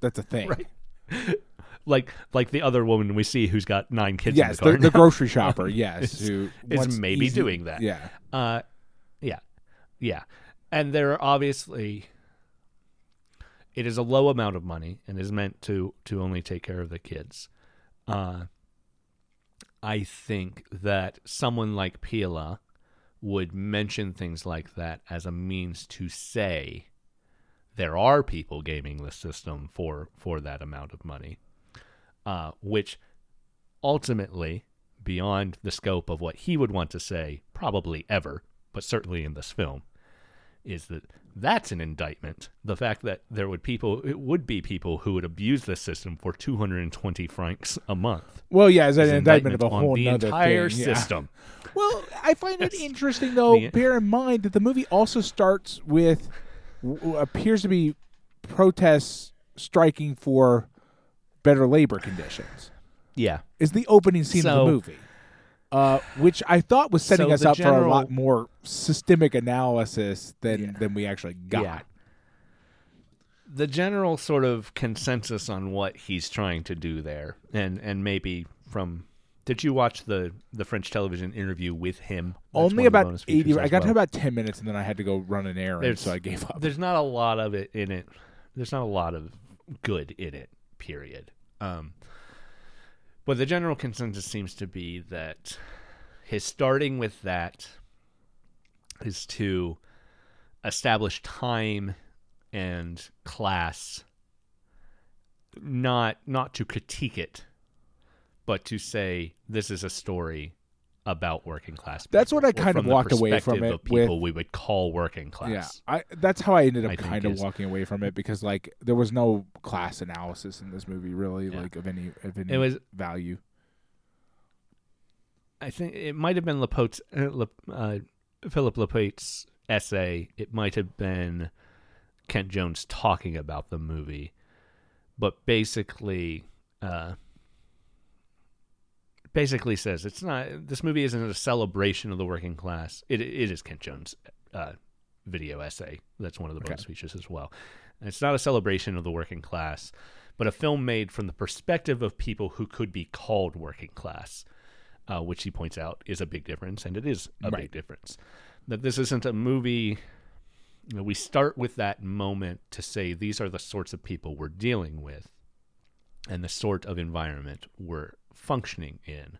That's a thing. right. [laughs] like like the other woman we see who's got nine kids Yes, the the, the grocery [laughs] shopper. Yes, Is- who is maybe easy- doing that. Yeah, Uh, yeah, yeah, and there are obviously it is a low amount of money and is meant to to only take care of the kids. Uh, I think that someone like Pialat would mention things like that as a means to say there are people gaming the system for for that amount of money, uh, which ultimately, beyond the scope of what he would want to say, probably ever, but certainly in this film, is that that's an indictment. The fact that there would people, it would be people who would abuse this system for 220 francs a month. Well, yeah, as an is indictment of a whole the entire thing. yeah. system. Well, I find it interesting though. The- bear in mind that the movie also starts with appears to be protests striking for better labor conditions. Yeah. Is the opening scene of the movie, uh, which I thought was setting So us up for a lot more systemic analysis than Yeah. than we actually got. Yeah. The general sort of consensus on what he's trying to do there, and and maybe from. Did you watch the the French television interview with him? That's Only about eighty. I got to well. about ten minutes, and then I had to go run an errand, There's- so I gave up. There's not a lot of it in it. There's not a lot of good in it. Period. Um, but the general consensus seems to be that his starting with that is to establish time and class, not not to critique it, but to say this is a story about working class. That's what I kind of walked away from it of people with- we would call working class. Yeah, I that's how I ended up I kind of is- walking away from it because like there was no class analysis in this movie really Yeah. like of any of any It was value. I think it might have been Lopate's, uh, La, uh, Phillip Lopate's essay. It might have been Kent Jones talking about the movie, but basically, uh, basically says it's not this movie isn't a celebration of the working class. It it is Kent Jones' uh, video essay. That's one of the bonus Okay. features as well. And it's not a celebration of the working class, but a film made from the perspective of people who could be called working class, uh, which he points out is a big difference, and it is a Right. big difference. That this isn't a movie. You know, we start with that moment to say these are the sorts of people we're dealing with and the sort of environment we're functioning in.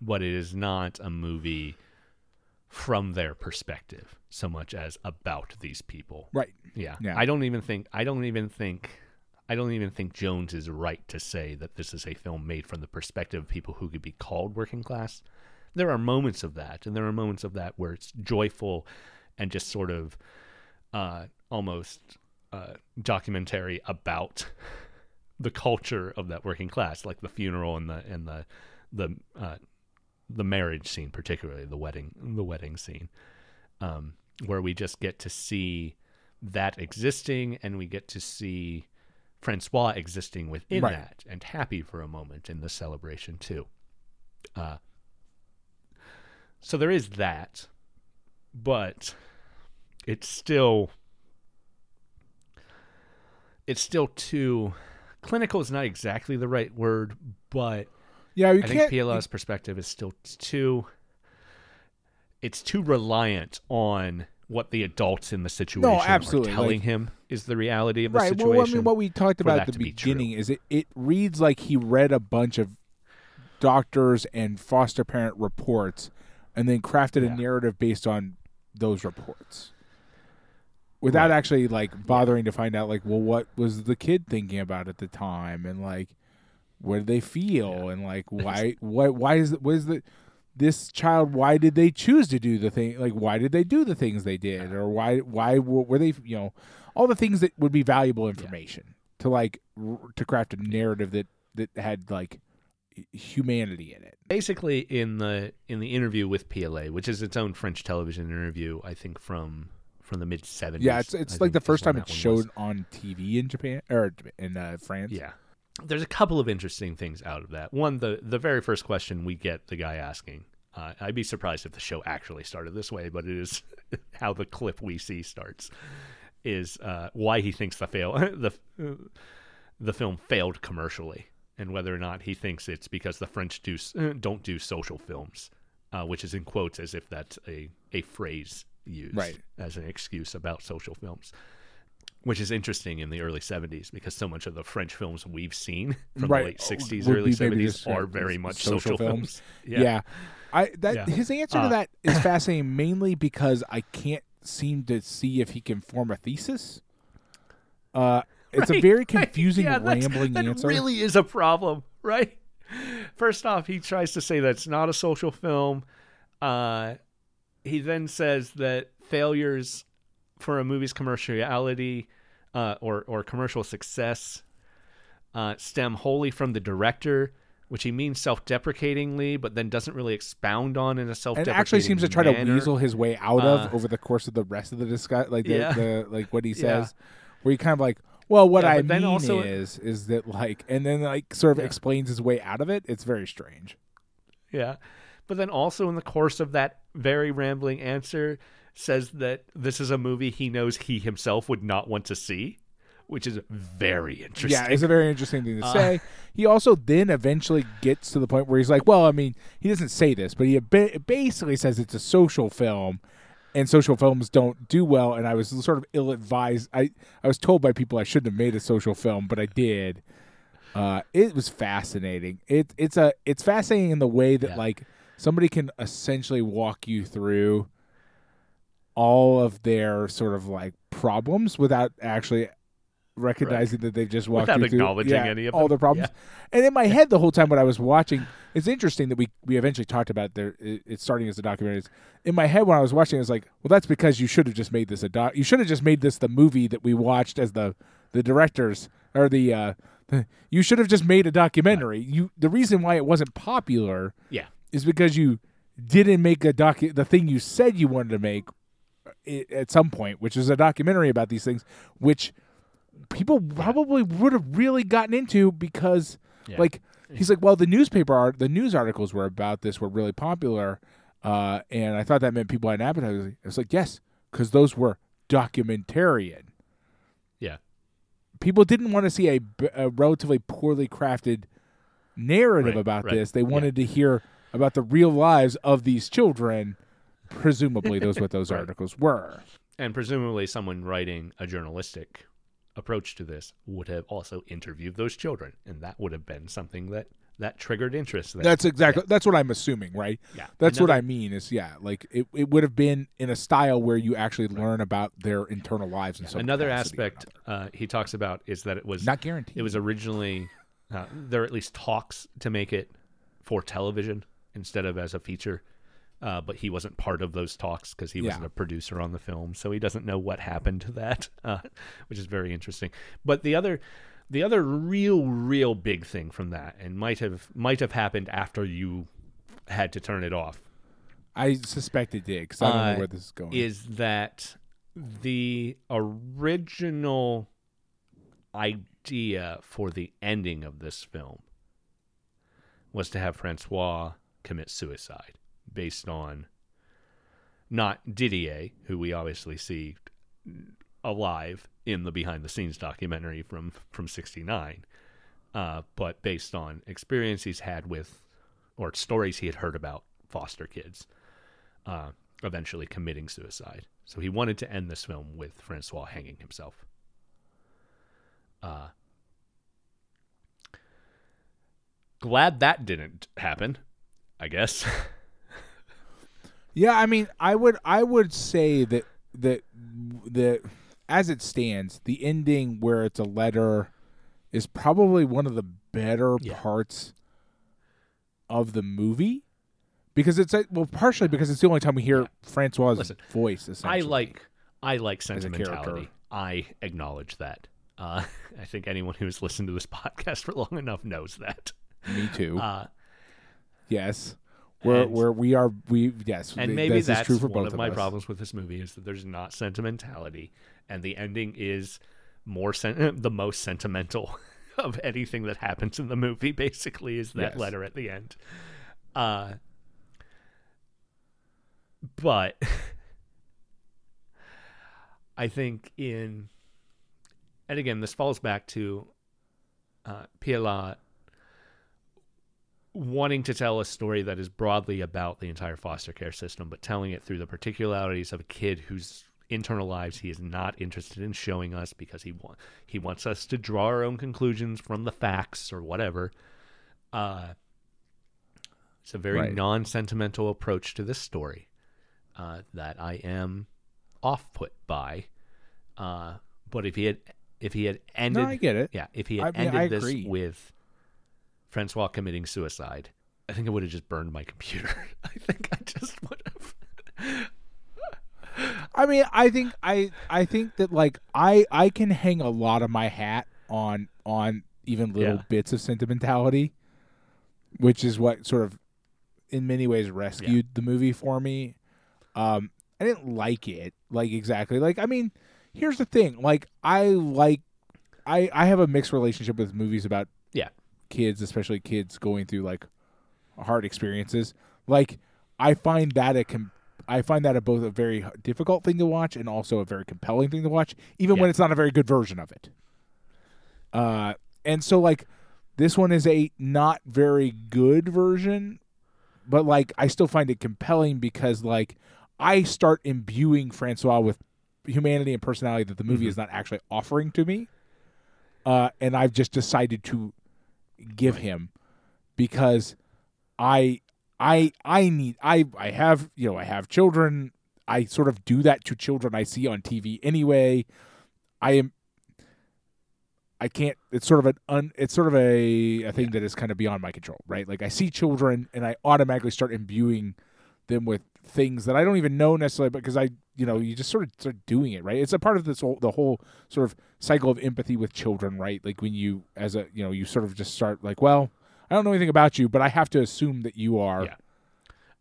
But it is not a movie from their perspective so much as about these people. Right. Yeah. Yeah. I don't even think I don't even think I don't even think Jones is right to say that this is a film made from the perspective of people who could be called working class. There are moments of that, and there are moments of that where it's joyful and just sort of uh, almost uh, documentary about the culture of that working class, like the funeral and the and the the uh, the marriage scene, particularly the wedding the wedding scene, um, where we just get to see that existing, and we get to see Francois existing within Right. that, and happy for a moment in the celebration too. Uh, so there is that, but it's still it's still too clinical is not exactly the right word, but Yeah, you I think. Pialat's perspective is still too it's too reliant on what the adults in the situation absolutely, are telling like- him is the reality of the right. situation. Well, I mean, what we talked about at the be true. beginning is it, it reads like he read a bunch of doctors and foster parent reports and then crafted Yeah. a narrative based on those reports without Right. actually like bothering to find out like well what was the kid thinking about at the time and like what did they feel and like [laughs] why what why is what is the this child why did they choose to do the thing like why did they do the things they did or why why were, they you know all the things that would be valuable information to like r- to craft a narrative that that had like humanity in it. Basically in the in the interview with Pialat, which is its own French television interview, I think from from the mid 70s. yeah it's it's I like the first time it's one was. shown on tv in japan or in uh, france Yeah. There's a couple of interesting things out of that. One, the the very first question we get the guy asking. Uh, I'd be surprised if the show actually started this way, but it is [laughs] how the clip we see starts. Is uh, why he thinks the fail [laughs] the the film failed commercially, and whether or not he thinks it's because the French do don't do social films, uh, which is in quotes as if that's a a phrase used Right. as an excuse about social films which is interesting in the early 70s because so much of the French films we've seen from Right. the late 60s, Would early 70s just, uh, are very much social, social films. [laughs] Yeah. I that Yeah. his answer Uh, to that is [laughs] fascinating mainly because I can't seem to see if he can form a thesis. Uh it's a Right, very [laughs] right. confusing Yeah, rambling that answer. really is a problem, right? First off, he tries to say that's not a social film. Uh, he then says that failures for a movie's commerciality uh, or or commercial success uh, stem wholly from the director, which he means self-deprecatingly, but then doesn't really expound on in a self-deprecating actually seems to try to weasel his way out Uh, of over the course of the rest of the discuss like the, Yeah. the like what he [laughs] Yeah. says where he kind of like well what Yeah, I then mean also- is is that like and then like sort of Yeah. explains his way out of it it's very strange Yeah. But then also in the course of that very rambling answer says that this is a movie he knows he himself would not want to see, which is very interesting. Yeah, it's a very interesting thing to Uh, say. He also then eventually gets to the point where he's like, well, I mean, he doesn't say this, but he basically says it's a social film, and social films don't do well. And I was sort of ill advised. I I was told by people I shouldn't have made a social film, but I did. Uh, it was fascinating. It it's a it's fascinating in the way that Yeah. like somebody can essentially walk you through all of their sort of like problems without actually recognizing that they've just walked Without you through acknowledging yeah, any of all them. the problems. And in my head, the whole time when I was watching, it's interesting that we we eventually talked about there. It, it's starting as a documentary. In my head, when I was watching, it was like, well, that's because you should have just made this a doc. You should have just made this the movie that we watched as the the directors or the. uh [laughs] you should have just made a documentary. You the reason why it wasn't popular Yeah. Is because you didn't make a doc the thing you said you wanted to make at some point, which is a documentary about these things, which people probably would have really gotten into because Yeah. like He's like, well, the newspaper art, the news articles were about this were really popular, uh, and I thought that meant people had an appetite. It's like, yes, because those were documentarian. Yeah. People didn't want to see a relatively poorly crafted narrative Right, about right. this. They Yeah. wanted to hear about the real lives of these children. Presumably, those what those [laughs] Right. articles were. And presumably, someone writing a journalistic approach to this would have also interviewed those children, and that would have been something that that triggered interest. There. That's exactly that's what I'm assuming, right? yeah. That's what I mean. Is yeah, like it, it would have been in a style where you actually learn about their internal lives and some Another aspect uh, he talks about is that it was not guaranteed. it was originally uh, there were at least talks to make it for television instead of as a feature. Uh, but he wasn't part of those talks because he wasn't a producer on the film, so he doesn't know what happened to that, [laughs] uh, which is very interesting. But the other, the other real, real big thing from that, and might have might have happened after you had to turn it off, I suspect it did because I don't Uh, know where this is going. is that the original idea for the ending of this film was to have Francois commit suicide based on not Didier, who we obviously see alive in the behind the scenes documentary from from 69 uh, but based on experience he's had with or stories he had heard about foster kids uh, eventually committing suicide. So he wanted to end this film with Francois hanging himself. Uh, glad that didn't happen, I guess. [laughs] yeah, I mean, I would I would say that that that as it stands, the ending where it's a letter is probably one of the better Yeah. parts of the movie because it's like well partially because it's the only time we hear Francois' Listen, voice. I like I like sentimentality. I acknowledge that. Uh, [laughs] I think anyone who's listened to this [laughs] podcast for long enough knows that. me too. Uh, yes, where and- where we are we yes and th- maybe this is that's true for one both of of my us. problems with this movie is that there's not sentimentality, and the ending is more sen- [laughs] the most sentimental [laughs] of anything that happens in the movie. Basically, is that Yes. letter at the end. Uh, but [laughs] I think in, and again, this falls back to uh, wanting to tell a story that is broadly about the entire foster care system, but telling it through the particularities of a kid whose internal lives he is not interested in showing us because he wa- he wants us to draw our own conclusions from the facts or whatever. Uh, it's a very Right. non-sentimental approach to this story uh, that I am off put by. Uh, but if he had if he had ended No, I get it. yeah, if he had mean, ended I this with Francois committing suicide, I think I would have just burned my computer. [laughs] I think I just would have. I mean, I think I I think that like I I can hang a lot of my hat on on even little Yeah. bits of sentimentality, which is what sort of in many ways rescued the movie for me. Um I didn't like it like exactly. Like I mean, here's the thing. Like I like I I have a mixed relationship with movies about Yeah. Kids, especially kids going through like hard experiences. Like I find that a com- I find that a both a very difficult thing to watch and also a very compelling thing to watch, even when it's not a very good version of it. Uh, and so like this one is a not very good version, but like I still find it compelling because like I start imbuing Francois with humanity and personality that the movie Mhm. is not actually offering to me. Uh, and I've just decided to give him because I I I need I I have you know I have children. I sort of do that to children I see on TV anyway. I am I can't it's sort of an un it's sort of a a thing that is kind of beyond my control, right? Like I see children and I automatically start imbuing them with things that I don't even know necessarily because I you know you just sort of start doing it right it's a part of this whole the whole sort of cycle of empathy with children right like when you as a you know you sort of just start like well I don't know anything about you but I have to assume that you are Yeah.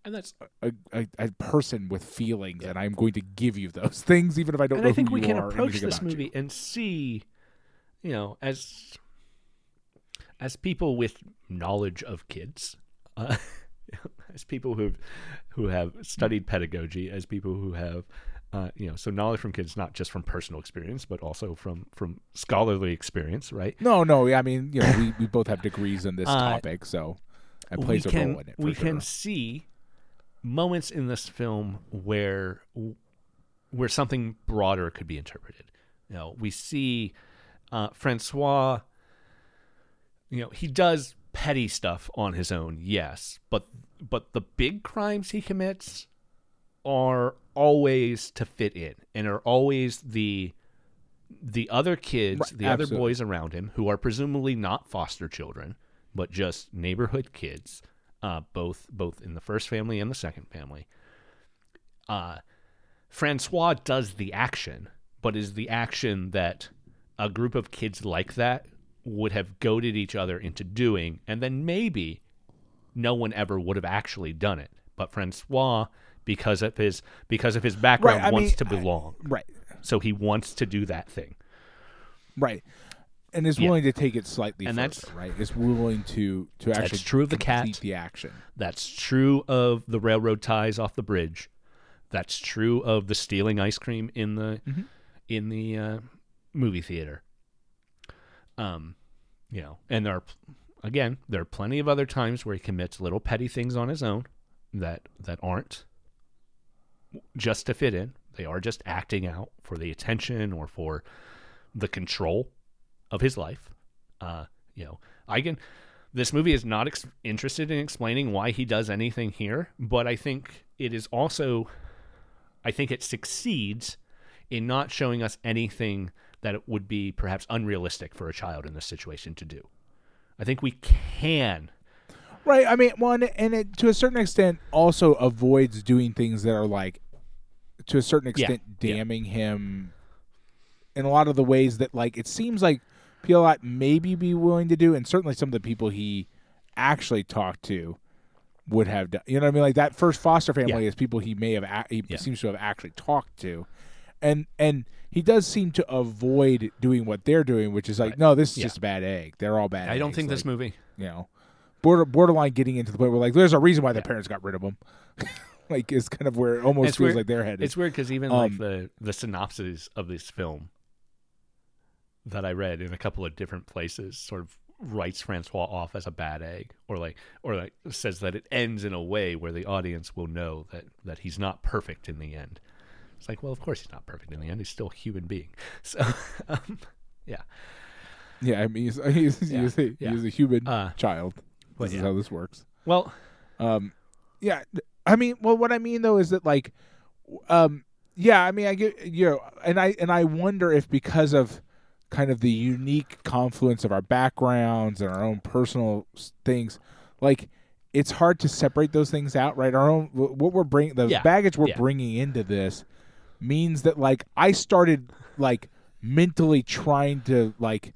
And that's a, a, a person with feelings and I'm going to give you those [laughs] things even if I don't and know I think we can approach this about you. movie and see, you know, as as people with knowledge of kids, uh, [laughs] as people who who have studied pedagogy, as people who have uh, you know, so knowledge from kids, not just from personal experience, but also from from scholarly experience, right? No, no. I mean, you know, we, we both have degrees in this Uh, topic, so it plays a can role in it. We sure. can see moments in this film where where something broader could be interpreted. You know, we see uh, Francois. You know, he does petty stuff on his own, yes, but but the big crimes he commits are always to fit in and are always the the other kids, Right, the other boys around him, who are presumably not foster children, but just neighborhood kids, uh, both both in the first family and the second family. Uh, Francois does the action, but is the action that a group of kids like that would have goaded each other into doing, and then maybe no one ever would have actually done it. But Francois, because of his because of his background, I wants mean, to I- belong. right, so he wants to do that thing. right, and is Yeah. willing to take it slightly And further. that's- right. Is willing to to actually That's true of the cat. the action. That's true of the railroad ties off the bridge. That's true of the stealing ice cream in the Mhm. in the uh, movie theater. Um, you know, and there are again there are plenty of other times where he commits little petty things on his own that that aren't just to fit in. They are just acting out for the attention or for the control of his life. Uh, you know, I can. This movie is not ex- interested in explaining why he does anything here, but I think it is also. I think it succeeds in not showing us anything that it would be perhaps unrealistic for a child in this situation to do. I think we can. Right. I mean, one, and it to a certain extent also avoids doing things that are like, to a certain extent, yeah. damning him in a lot of the ways that like it seems like Pialat maybe be willing to do, and certainly some of the people he actually talked to would have done. You know what I mean? Like that first foster family Yeah. is people he may have he Yeah. seems to have actually talked to, and and he does seem to avoid doing what they're doing, which is like, Right. no, this is Yeah. just a bad egg. They're all bad. I don't eggs. think Like, this movie. you know, border borderline getting into the point where like there's a reason why their Yeah. parents got rid of them. [laughs] like it's kind of where it almost It's feels weird- like they're is. It's weird because even like Um, the the synopses of this film that I read in a couple of different places sort of writes Francois off as a bad egg, or like or like says that it ends in a way where the audience will know that that he's not perfect in the end. It's like, well, of course he's not perfect in the end. He's still a human being. [laughs] So, [laughs] um, yeah. Yeah, I mean he's [laughs] he's, Yeah, he's, a, yeah. he's a human Uh, child. This is how this works. Well, Um, yeah, I mean, well, what I mean though is that like, um, yeah, I mean, I get you know, and I and I wonder if because of kind of the unique confluence of our backgrounds and our own personal things, like it's hard to separate those things out, right? Our own what we're bringing, the Yeah, baggage we're yeah. bringing into this means that like I started like mentally trying to like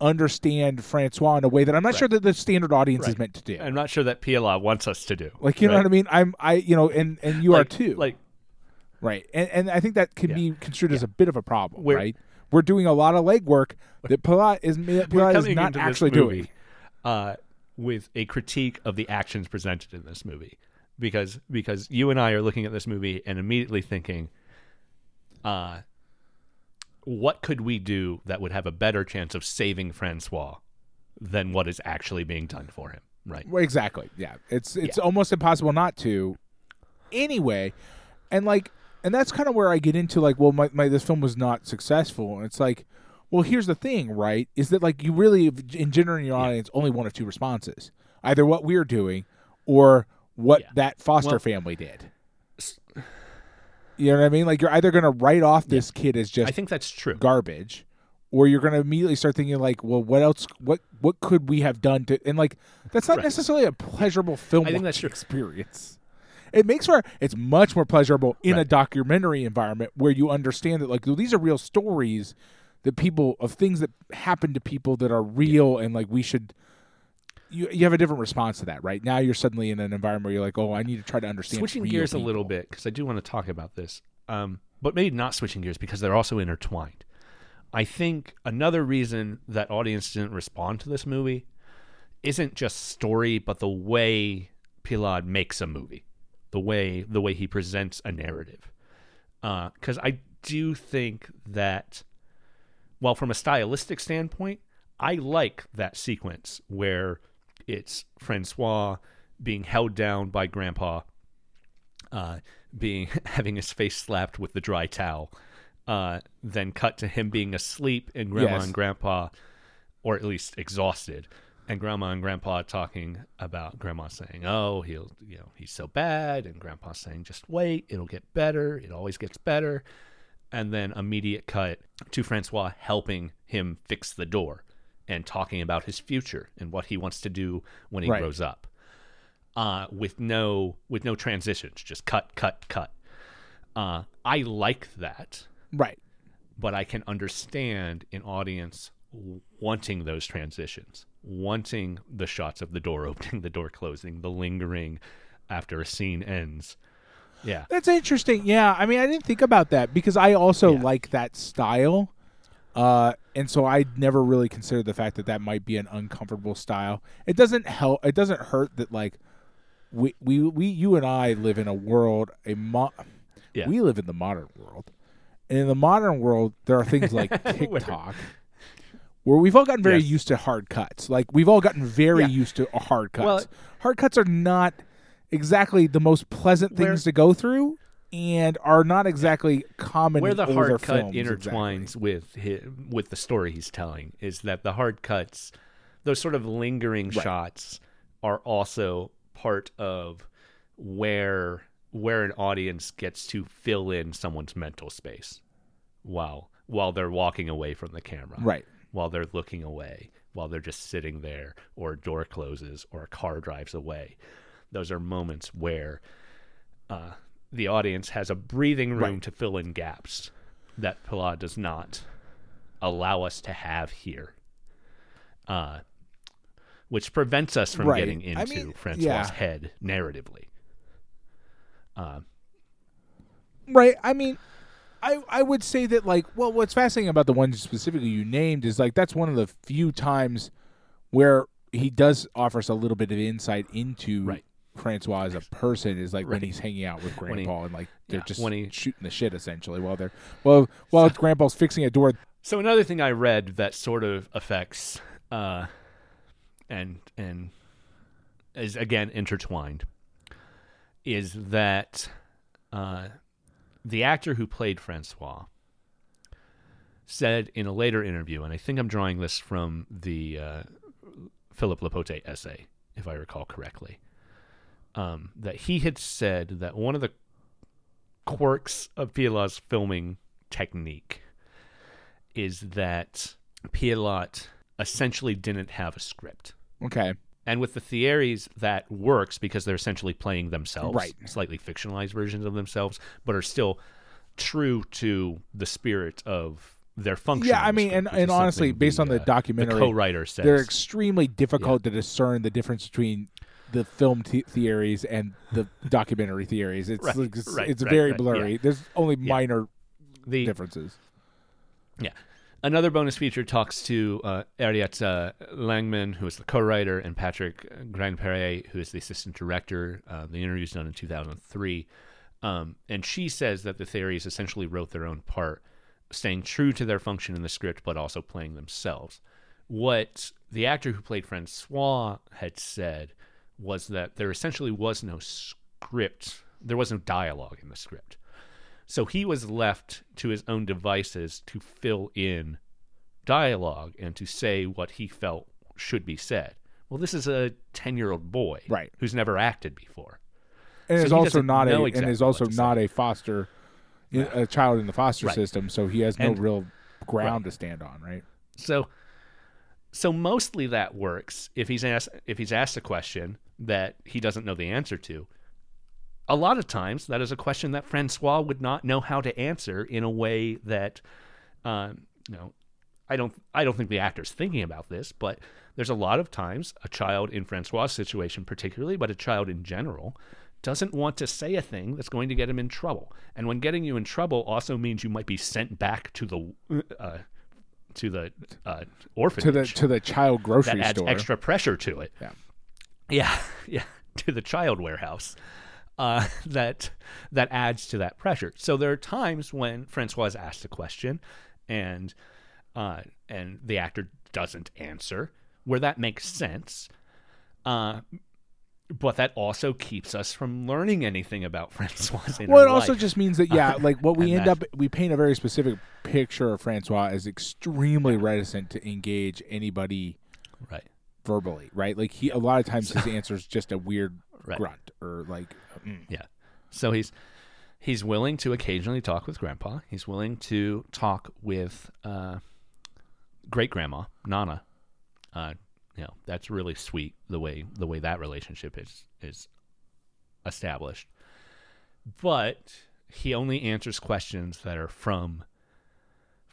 understand Francois in a way that I'm not Right. sure that the standard audience is meant to do. I'm not sure that Pialat wants us to do. Like you know what I mean? I'm I you know, and and you are too. Like, right. And and I think that can Yeah. be construed as a bit of a problem, We're- right? We're doing a lot of legwork that Pialat is Pialat is not actually movie doing. uh, with a critique of the actions presented in this movie, because because you and I are looking at this movie and immediately thinking, uh, what could we do that would have a better chance of saving Francois than what is actually being done for him? Right. Well, exactly. Yeah. It's it's almost impossible not to. Anyway, and like and that's kind of where I get into like, well, my, my this film was not successful. And it's like, well, here's the thing, right? Is that like you really engender in your Yeah. audience only one of two responses. Either what we're doing or what Yeah. that foster Well- family did. You know what I mean? Like you're either going to write off this kid as just I think that's true. garbage or you're going to immediately start thinking like well what else what what could we have done to and like that's not Right. necessarily a pleasurable film I think that's true. experience it makes for it's much more pleasurable in a Right. documentary environment where you understand that like these are real stories that people of things that happen to people that are real and like we should you, you have a different response to that right now you're suddenly in an environment where you're like oh i need to try to understand switching gears a little bit because I do want to talk about this, um, but maybe not switching gears because they're also intertwined. I think another reason that audience didn't respond to this movie isn't just story, but the way Pialat makes a movie, the way the way he presents a narrative. Because I do think that, well, from a stylistic standpoint, I like that sequence where it's Francois being held down by Grandpa, uh, being [laughs] having his face slapped with the dry towel, uh, then cut to him being asleep and Grandma Yes. and Grandpa, or at least exhausted, and Grandma and Grandpa talking about Grandma saying, "Oh, he'll, you know, he's so bad," and Grandpa saying, "Just wait, it'll get better. It always gets better." And then immediate cut to Francois helping him fix the door and talking about his future and what he wants to do when he Right. grows up. Uh, with no with no transitions, just cut, cut, cut. Uh, I like that Right. but I can understand an audience wanting those transitions, wanting the shots of the door [laughs] opening, the door closing, the lingering after a scene ends. Yeah. That's interesting. Yeah, I mean, I didn't think about that because I also Yeah. like that style, uh, and so I never really considered the fact that that might be an uncomfortable style. It doesn't help. It doesn't hurt that like we we we you and I live in a world a mo- Yeah. we live in the modern world, and in the modern world there are things like [laughs] TikTok. Where we've all gotten very Yes. used to hard cuts. Like we've all gotten very Yeah. used to hard cuts. Well- hard cuts are not exactly the most pleasant Where- things to go through and are not exactly common Where the hard cut intertwines exactly. with hi with the story he's telling is that the hard cuts, those sort of lingering Right. shots, are also part of where where an audience gets to fill in someone's mental space while while they're walking away from the camera. Right. while they're looking away, while they're just sitting there, or a door closes, or a car drives away. Those are moments where uh, the audience has a breathing room Right. to fill in gaps that Pialat does not allow us to have here. Uh, which prevents us from Right. getting I into mean, Francois's yeah. head narratively. Uh, Right. I mean, I I would say that like, well, what's fascinating about the one specifically you named is like that's one of the few times where he does offer us a little bit of insight into Right. Francois as a person is like when he's hanging out with When he- Grandpa and like they're yeah, just when he- shooting the shit essentially while they're well while Grandpa's fixing a door. So another thing I read that sort of affects uh, and and is again intertwined is that uh, the actor who played Francois said in a later interview, and I think I'm drawing this from the uh, Phillip Lopate essay, if I recall correctly, um, that he had said that one of the quirks of Pialat's filming technique is that Pialat essentially didn't have a script. Okay. And with the Thierrys, that works because they're essentially playing themselves, Right. slightly fictionalized versions of themselves, but are still true to the spirit of their function. Yeah, I mean, and, and honestly, based on the documentary, the co-writer says. they're extremely difficult to discern the difference between the film th- Thierrys and the [laughs] documentary Thierrys. It's Right, it's, right, it's right, very blurry. yeah. There's only minor the differences. Yeah. Another bonus feature talks to uh, Arlette Langmann, who is the co-writer, and Patrick Grandperret, who is the assistant director. Uh, the interview's done in 2003. Um, and she says that the Thierrys essentially wrote their own part, staying true to their function in the script, but also playing themselves. What the actor who played Francois had said was that there essentially was no script, there was no dialogue in the script. So he was left to his own devices to fill in dialogue and to say what he felt should be said. Well, this is a 10 year old boy Right. who's never acted before. And So is also doesn't a know and is also not say. a foster a child in the foster Right. system, so he has no And- real ground to stand on, right? So so mostly that works if he's asked if he's asked a question that he doesn't know the answer to. A lot of times that is a question that Francois would not know how to answer in a way that um, you know I don't I don't think the actor's thinking about this, but there's a lot of times a child in Francois' situation particularly, but a child in general doesn't want to say a thing that's going to get him in trouble. And when getting you in trouble also means you might be sent back to the uh, to the uh, to the to the child grocery that adds store. extra pressure to it. Yeah. Yeah, [laughs] yeah, to the child warehouse. Uh, [laughs] that that adds to that pressure. So there are times when Francois is asked a question, and uh, and the actor doesn't answer, where that makes sense. Uh, but that also keeps us from learning anything about [laughs] Francois. Well, it also life. just means that yeah, like what we end that- up we paint a very specific picture of Francois as extremely reticent to engage anybody verbally, right? Like he a lot of times his [laughs] answer is just a weird Right. grunt or like mm. yeah. So he's he's willing to occasionally talk with Grandpa. He's willing to talk with uh, great grandma Nana. Uh, you know that's really sweet the way the way that relationship is is established. But he only answers questions that are from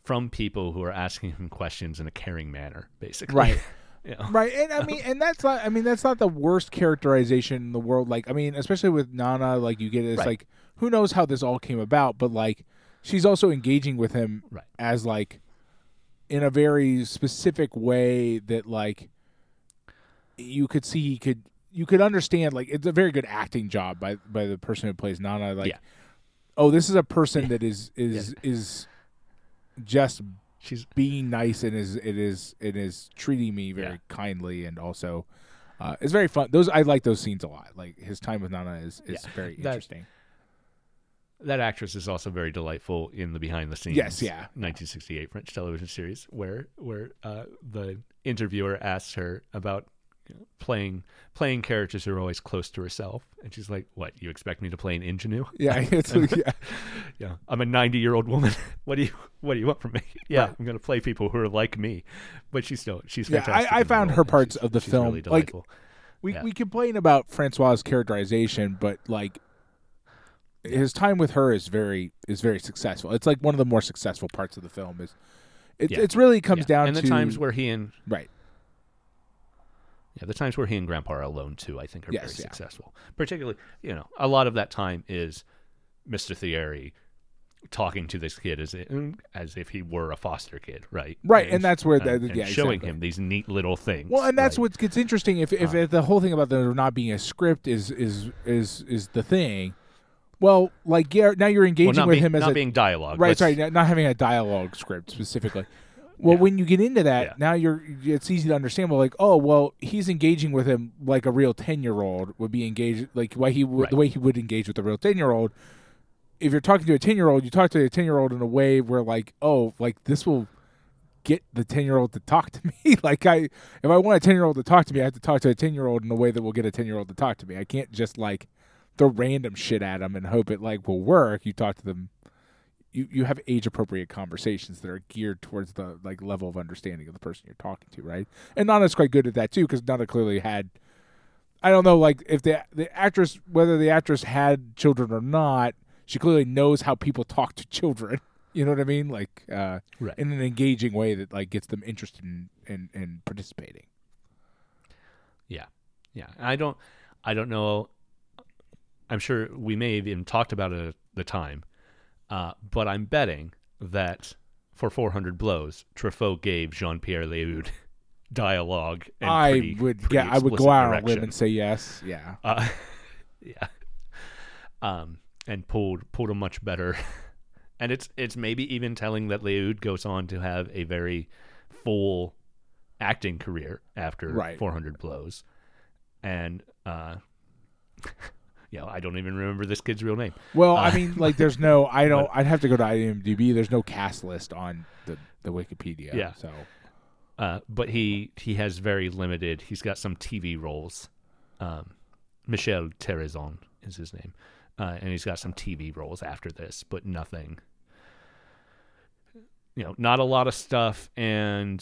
from people who are asking him questions in a caring manner, basically. Right. [laughs] You [laughs] know? right and i [laughs] mean and that's not i mean that's not the worst characterization in the world like i mean especially with nana like you get it's Right. like who knows how this all came about but like she's also engaging with him Right. as like in a very specific way that like you could see he could you could understand like it's a very good acting job by by the person who plays nana like Yeah. oh this is a person that is [laughs] is is just She's being nice and is it is it is treating me very Yeah. kindly and also uh, it's very fun. Those I like those scenes a lot. Like his time with Nana is is Yeah. very That- interesting. that actress is also very delightful in the behind the scenes. Yes, yeah. 1968 French television series where where uh, the interviewer asks her about playing playing characters who are always close to herself, and she's like, "What? You expect me to play an ingenue? Yeah, it's [laughs] yeah. Yeah, I'm a 90 year old woman. [laughs] what do you What do you want from me? [laughs] Yeah, Right. I'm going to play people who are like me." But she's still she's Yeah, fantastic. I- I found her parts she's- of the she's film, really like, delightful. We Yeah. we complain about Francois's characterization, but like his time with her is very is very successful. It's like one of the more successful parts of the film. Is it? Yeah. It's really comes Yeah. down and the to times where he and right. Yeah, the times where he and Grandpa are alone too, I think, are Yes, very yeah. successful. Particularly, you know, a lot of that time is Mr. Thierry talking to this kid as if, as if he were a foster kid, right? Right, and that's where the- and, yeah, and showing exactly. him these neat little things. Well, and that's right? what gets interesting. If if, Uh. if the whole thing about there not being a script is is is is the thing, well, like yeah, now you're engaging not with being, him as not a being dialogue. right. Let's- Sorry, not having a dialogue script specifically. Well, Yeah. when you get into that, Yeah. now you're it's easy to understand. Well, like, oh, well, he's engaging with him like a real ten year old would be engaged, like why he Right. the way he would engage with a real ten year old. If you're talking to a ten year old, you talk to a ten year old in a way where like, oh, like this will get the 10 year old to talk to [laughs] me like i if i want a 10 year old to talk to me i have to talk to a 10 year old in a way that will get a 10 year old to talk to me i can't just like throw random shit at them and hope it like will work you talk to them you, you have age appropriate conversations that are geared towards the like level of understanding of the person you're talking to right and nana's quite good at that too because nana clearly had i don't know like if the the actress whether the actress had children or not she clearly knows how people talk to children [laughs] you know what i mean like uh Right. in an engaging way that like gets them interested in in, in participating. Yeah, yeah. I don't, I don't know. I'm sure we may have even talked about it at the time, uh, but I'm betting that for 400 blows, Truffaut gave Jean Pierre Léaud [laughs] dialogue. And I pretty- would pretty yeah, I would go out on a limb and say yes. Yeah. Uh, [laughs] yeah. Um, and pulled pulled a much better, [laughs] and it's it's maybe even telling that Léaud goes on to have a very full acting career after Right. 400 blows, and uh, you know I don't even remember this kid's real name. Well, Uh, I mean, like, there's no. [laughs] I don't. but- I'd have to go to IMDb. There's no cast list on the the Wikipedia. Yeah. So Uh, but he he has very limited. He's got some TV roles. Um, Michel Terrazon is his name, uh, and he's got some TV roles after this, but nothing. You know, not a lot of stuff, and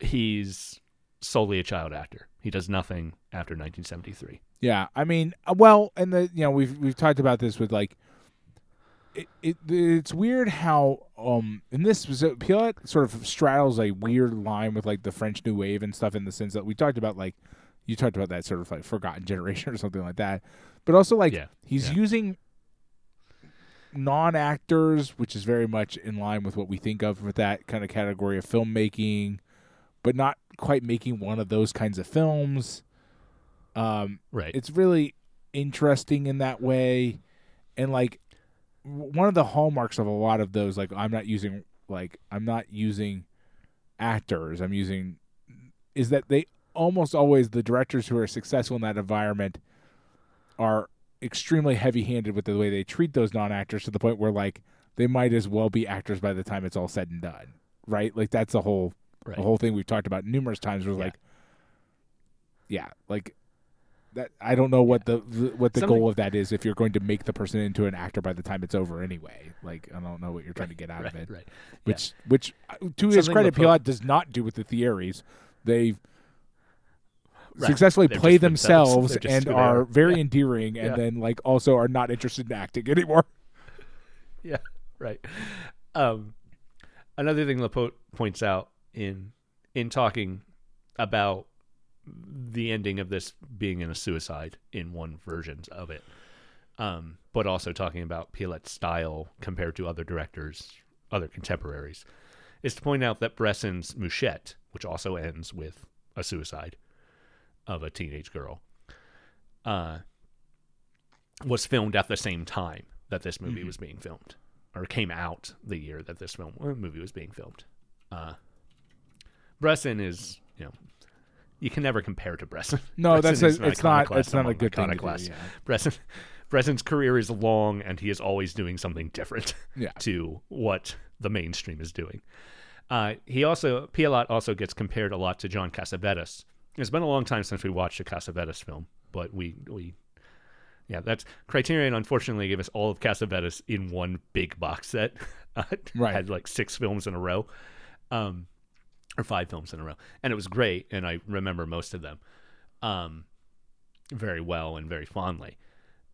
he's solely a child actor. He does nothing after 1973. yeah, I mean, uh, well, and the you know we've we've talked about this with like. It, it it's weird how um in this specific- Pialat sort of straddles a weird line with like the French New Wave and stuff in the sense that we talked about like you talked about that sort of like forgotten [laughs] generation or something like that, but also like Yeah, he's yeah. using non-actors, which is very much in line with what we think of with that kind of category of filmmaking, but not quite making one of those kinds of films. Um, Right. it's really interesting in that way and like one of the hallmarks of a lot of those like i'm not using like i'm not using actors i'm using is that they almost always the directors who are successful in that environment are extremely heavy-handed with the way they treat those non-actors to the point where like they might as well be actors by the time it's all said and done right like that's the whole right. the whole thing we've talked about numerous times was Yeah. like yeah like that i don't know what the, the what the Something- goal of that is if you're going to make the person into an actor by the time it's over anyway like i don't know what you're trying to get out right. of it Right. which which uh, to his credit Pialat does not do with the Thierrys. they Right. successfully They're play themselves. themselves and are are. very Yeah. endearing and Yeah. then like also are not interested in acting [laughs] anymore Yeah, right. Um, another thing Lopate points out in in talking about the ending of this being in a suicide in one version of it, um, but also talking about Pialat's style compared to other directors, other contemporaries, is to point out that Bresson's Mouchette, which also ends with a suicide of a teenage girl, uh, was filmed at the same time that this movie Mhm. was being filmed, or came out the year that this film uh, movie was being filmed. Uh, Bresson is, you know, you can never compare to Bresson. [laughs] no that's Bresson is a, it's not it's not a good thing to do, yeah. Bresson, [laughs] Bresson's career is long, and he is always doing something different [laughs] yeah to what the mainstream is doing. Uh, he also Pialat also gets compared a lot to John Cassavetes. It's been a long time since we watched a Cassavetes film, but we we yeah, that's Criterion. Unfortunately, gave us all of Cassavetes in one big box set. Uh, Right. had like six films in a row, um, or five films in a row, and it was great. And I remember most of them, um, very well and very fondly.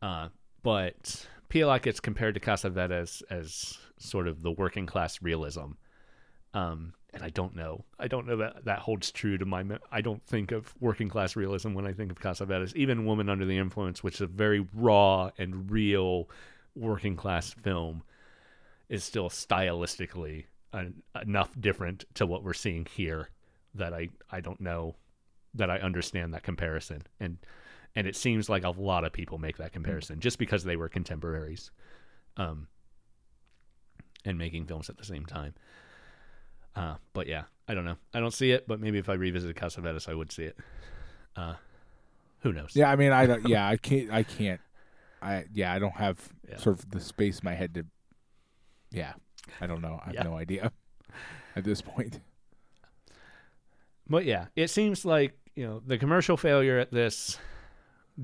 Uh, but Pialat gets compared to Cassavetes as sort of the working class realism. Um, and I don't know. I don't know that that holds true to my. I don't think of working class realism when I think of Cassavetes. Even Woman Under the Influence, which is a very raw and real working class film, is still stylistically en- enough different to what we're seeing here that I I don't know that I understand that comparison. And and it seems like a lot of people make that comparison just because they were contemporaries, um, and making films at the same time. Uh, but yeah, I don't know. I don't see it, but maybe if I revisited Cassavetes, I would see it. Uh, who knows? Yeah, I mean, I don't. [laughs] Yeah, I can't. I can't. I yeah, I don't have Yeah. sort of the space in my head to. Yeah, I don't know. I have Yeah. no idea [laughs] at this point. But yeah, it seems like you know the commercial failure at this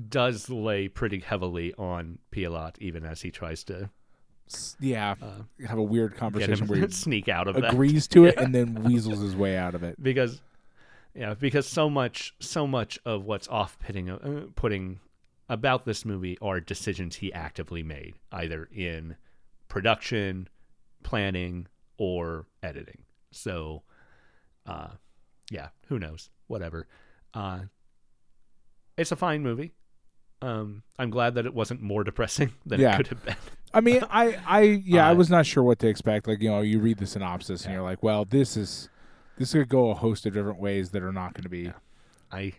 does lay pretty heavily on Pialat, even as he tries to Yeah, uh, have a weird conversation where [laughs] he sneak out of that. agrees to it [laughs] and then weasels his way out of it. because yeah because so much so much of what's off putting uh, putting about this movie are decisions he actively made either in production planning or editing so uh yeah who knows whatever uh it's a fine movie um i'm glad that it wasn't more depressing [laughs] than Yeah. it could have been I mean, I, I, [laughs] yeah, I Uh, was not sure what to expect. Like, you know, you read the synopsis and you're like, well, this is, this could go a host of different ways that are not going to be. I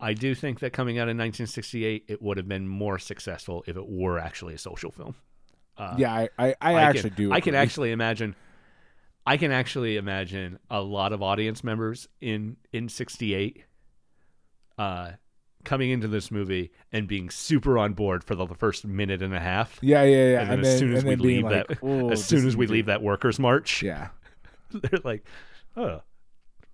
I do think that coming out in 1968, it would have been more successful if it were actually a social film. Uh, Yeah, I, I, I, I actually can, do. I can actually imagine. I can actually imagine a lot of audience members in in '68 uh, coming into this movie and being super on board for the first minute and a half. Yeah, yeah, yeah. And then as soon as we leave like, that- [laughs] "Oh, as soon as we leave that workers' march, Yeah, [laughs] they're like, "Oh,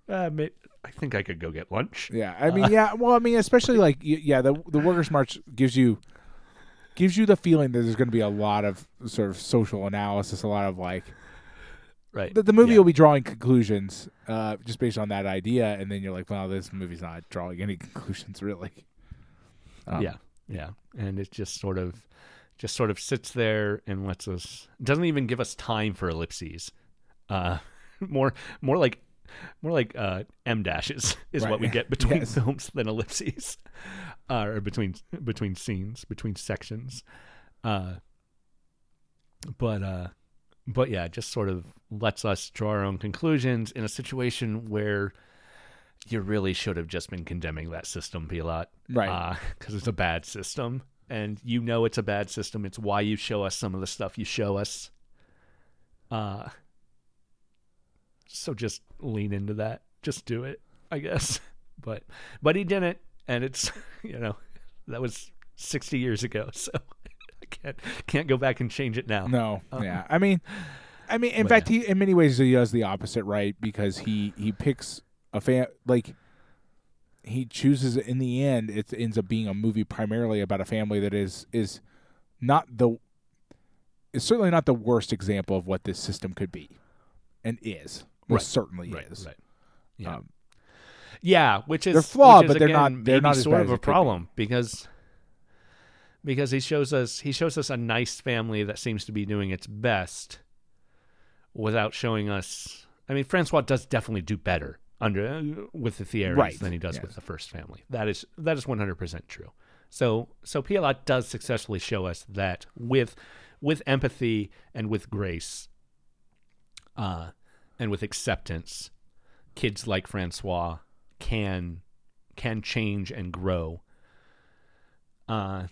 uh, may- I think I could go get lunch." yeah. I mean, yeah. Well, I mean, especially like, yeah, the the workers' march gives you gives you the feeling that there's going to be a lot of sort of social analysis, a lot of like Right. the, the movie Yeah. will be drawing conclusions uh, just based on that idea, and then you're like, well, this movie's not drawing any [laughs] conclusions really. Um, yeah, yeah, and it just sort of, just sort of sits there and lets us. Doesn't even give us time for ellipses. Uh, [laughs] more, more like, [laughs] more like uh, m dashes [laughs] is Right. what we get between Yes. [laughs] films than ellipses, uh, or between between scenes, between sections. Uh, but uh, but yeah, it just sort of lets us draw our own conclusions in a situation where you really should have just been condemning that system, Pialat, Right. Because it's a bad system, and you know it's a bad system. It's why you show us some of the stuff you show us. Uh, so just lean into that. Just do it, I guess. [laughs] But but he didn't, and it's [laughs] you know that was sixty years ago, [laughs] so I can't can't go back and change it now. No, um, yeah. I mean, I mean, in fact, he in many ways he does the opposite, right? Because he he picks a fan like he chooses in the end. It ends up being a movie primarily about a family that is is not the is certainly not the worst example of what this system could be, and is Right, certainly right, is. right. Yeah. Um, yeah, which is They're flawed, is, but they're not- they're not sort of a could be. problem because because he shows us he shows us a nice family that seems to be doing its best without showing us. I mean, Francois does definitely do better under with the Thierrys Right, than he does yes. with the first family. That is that is one hundred percent true. So so Pialat does successfully show us that with with empathy and with grace, uh, and with acceptance, kids like Francois can can change and grow. Uh,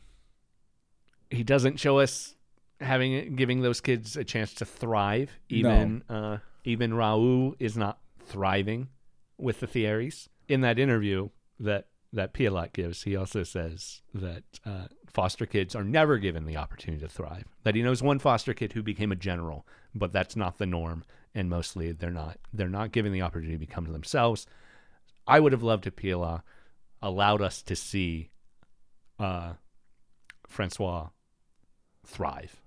he doesn't show us having giving those kids a chance to thrive. Even uh, even Raoul is not thriving with the Thierrys. In that interview that that Pialat gives, he also says that uh, foster kids are never given the opportunity to thrive. That he knows one foster kid who became a general, but that's not the norm, and mostly they're not they're not given the opportunity to become themselves. I would have loved if Pialat allowed us to see uh, Francois thrive.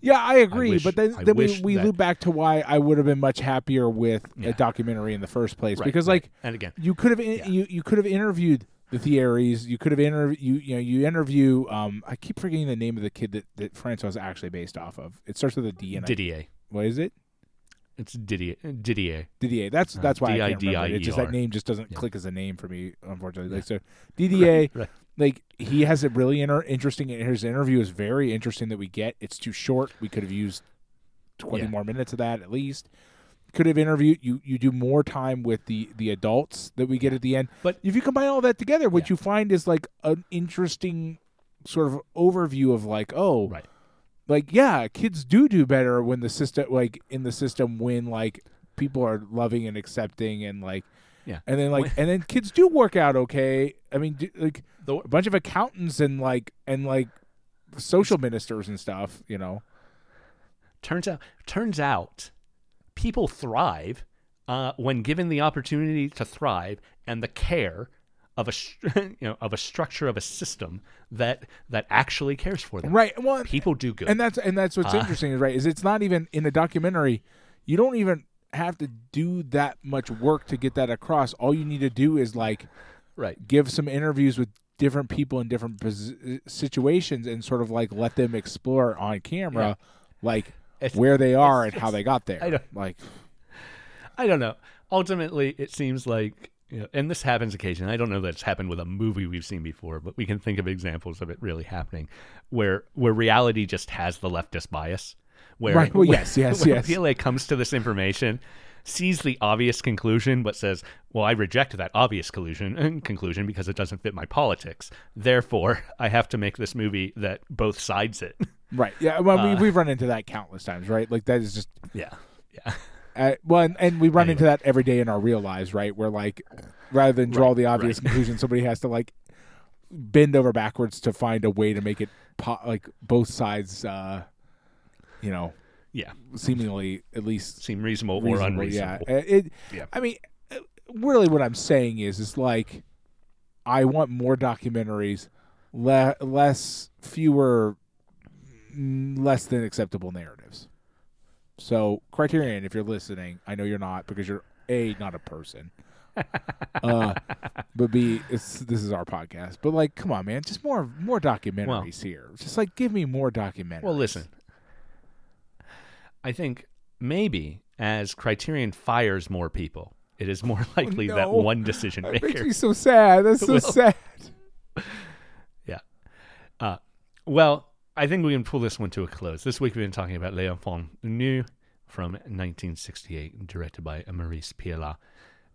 Yeah, I agree. wish- but then, then we, we that- loop back to why I would have been much happier with Yeah. a documentary in the first place. Right, because right. like and again, you could have in, Yeah. you you could have interviewed the Thierrys. You could have interviewed you you know you interview. Um, I keep forgetting the name of the kid that that Francois is actually based off of. It starts with a D. And I- Didier. what is it? It's Didier. Didier. Didier. That's Uh, that's why I can't remember. it. It's just that name just doesn't Yeah. click as a name for me, unfortunately. Like so, [laughs] DDA. Right. Like he has a really inter- interesting. His interview is very interesting that we get. It's too short. We could have used twenty Yeah. more minutes of that at least. Could have interviewed you. You do more time with the the adults that we get at the end. But- if you combine all that together, what Yeah. you find is like an interesting sort of overview of like, oh, Right. Like yeah, kids do do better when the system like in the system when like people are loving and accepting and like Yeah. and then like and then kids do work out okay. I mean, do, like The, a bunch of accountants and like and like social ministers and stuff, you know. turns out turns out people thrive uh, when given the opportunity to thrive and the care of a [laughs] you know of a structure of a system that that actually cares for them. Right. Well, People do good. and that's and that's what's Uh, interesting is right is it's not even in a documentary. You don't even have to do that much work to get that across. All you need to do is like right. give some interviews with different people in different situations and sort of like let them explore on camera like It's- where they are and how they got there I don't- like I don't know. Ultimately, it seems like, you know, and this happens occasionally. I don't know that it's happened with a movie we've seen before, but we can think of examples of it really happening, where where reality just has the leftist bias. Where, Right, well, [laughs] yes, yes, where yes. Pialat comes to this information, sees the obvious conclusion, but says, "Well, I reject that obvious conclusion and [laughs] conclusion because it doesn't fit my politics. Therefore, I have to make this movie that both sides it." right yeah well Uh, we, we've run into that countless times right like that is just yeah, yeah. [laughs] uh, well and, and we run Anyway. into that every day in our real lives right where like rather than draw Right, the obvious right. conclusion somebody has to like bend over backwards to find a way to make it po- like both sides uh you know Yeah, seemingly at least seem reasonable, or unreasonable. Yeah, Uh, it. Yeah. I mean, uh, really, what I'm saying is, is like, I want more documentaries, le- less, fewer, mm, less than acceptable narratives. So, Criterion, if you're listening, I know you're not because you're a not a person. [laughs] uh, but b it's this is our podcast. But like, come on, man, just more more documentaries here. Just like, give me more documentaries. Well, listen. I think maybe as Criterion fires more people, it is more [laughs] likely that Oh, no. one decision [laughs] That makes me so sad. That's so Well, sad. Yeah. Uh, well, I think we can pull this one to a close. This week we've been talking about Les Enfants Nus from 1968, directed by Maurice Pialat.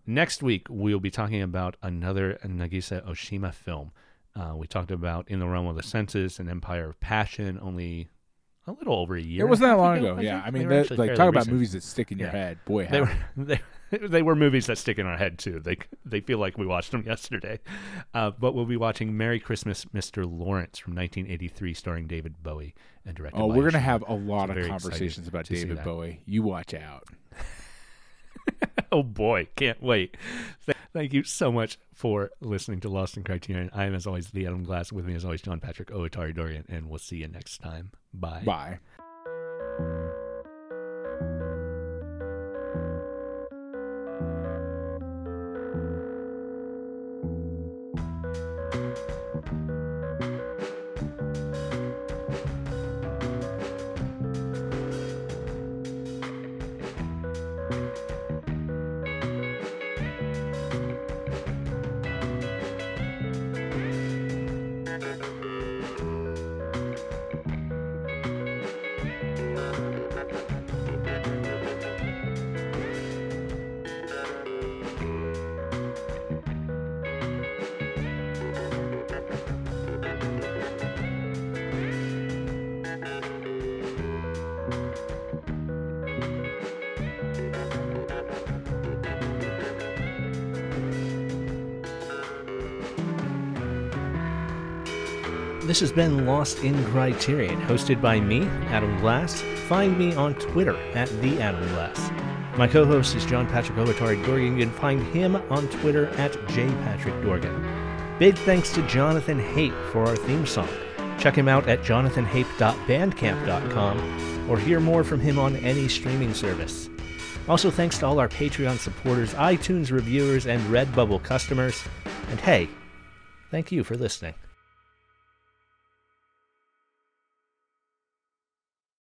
Next week we'll be talking about another Nagisa Oshima film. Uh, we talked about In the Realm of the Senses and Empire of Passion only a little over a year. It wasn't that long ago. Yeah. I mean, that, like talk about recent. movies that stick in your Yeah. head. Boy, They were [laughs] they, [laughs] they were movies that stick in our head too. They they feel like we watched them [laughs] yesterday. Uh, but we'll be watching Merry Christmas, Mr. Lawrence from 1983, starring David Bowie and directed. Oh, we're gonna have a lot So of conversations about David. Bowie. You watch out. [laughs] Oh boy, can't wait. Th- Thank you so much for listening to Lost in Criterion. I am, as always, the Adam Glass. With me, as always, John Patrick Oatari Dorgan, and we'll see you next time. Bye. Bye. This has been Lost in Criterion, hosted by me, Adam Glass. Find me on Twitter at the Adam Glass. My co-host is John Patrick Ovatari Dorgan. You can find him on Twitter at jpatrickdorgan. Big thanks to Jonathan Hape for our theme song. Check him out at jonathanhape.bandcamp.com or hear more from him on any streaming service. Also, thanks to all our Patreon supporters, iTunes reviewers, and Redbubble customers. And hey, thank you for listening.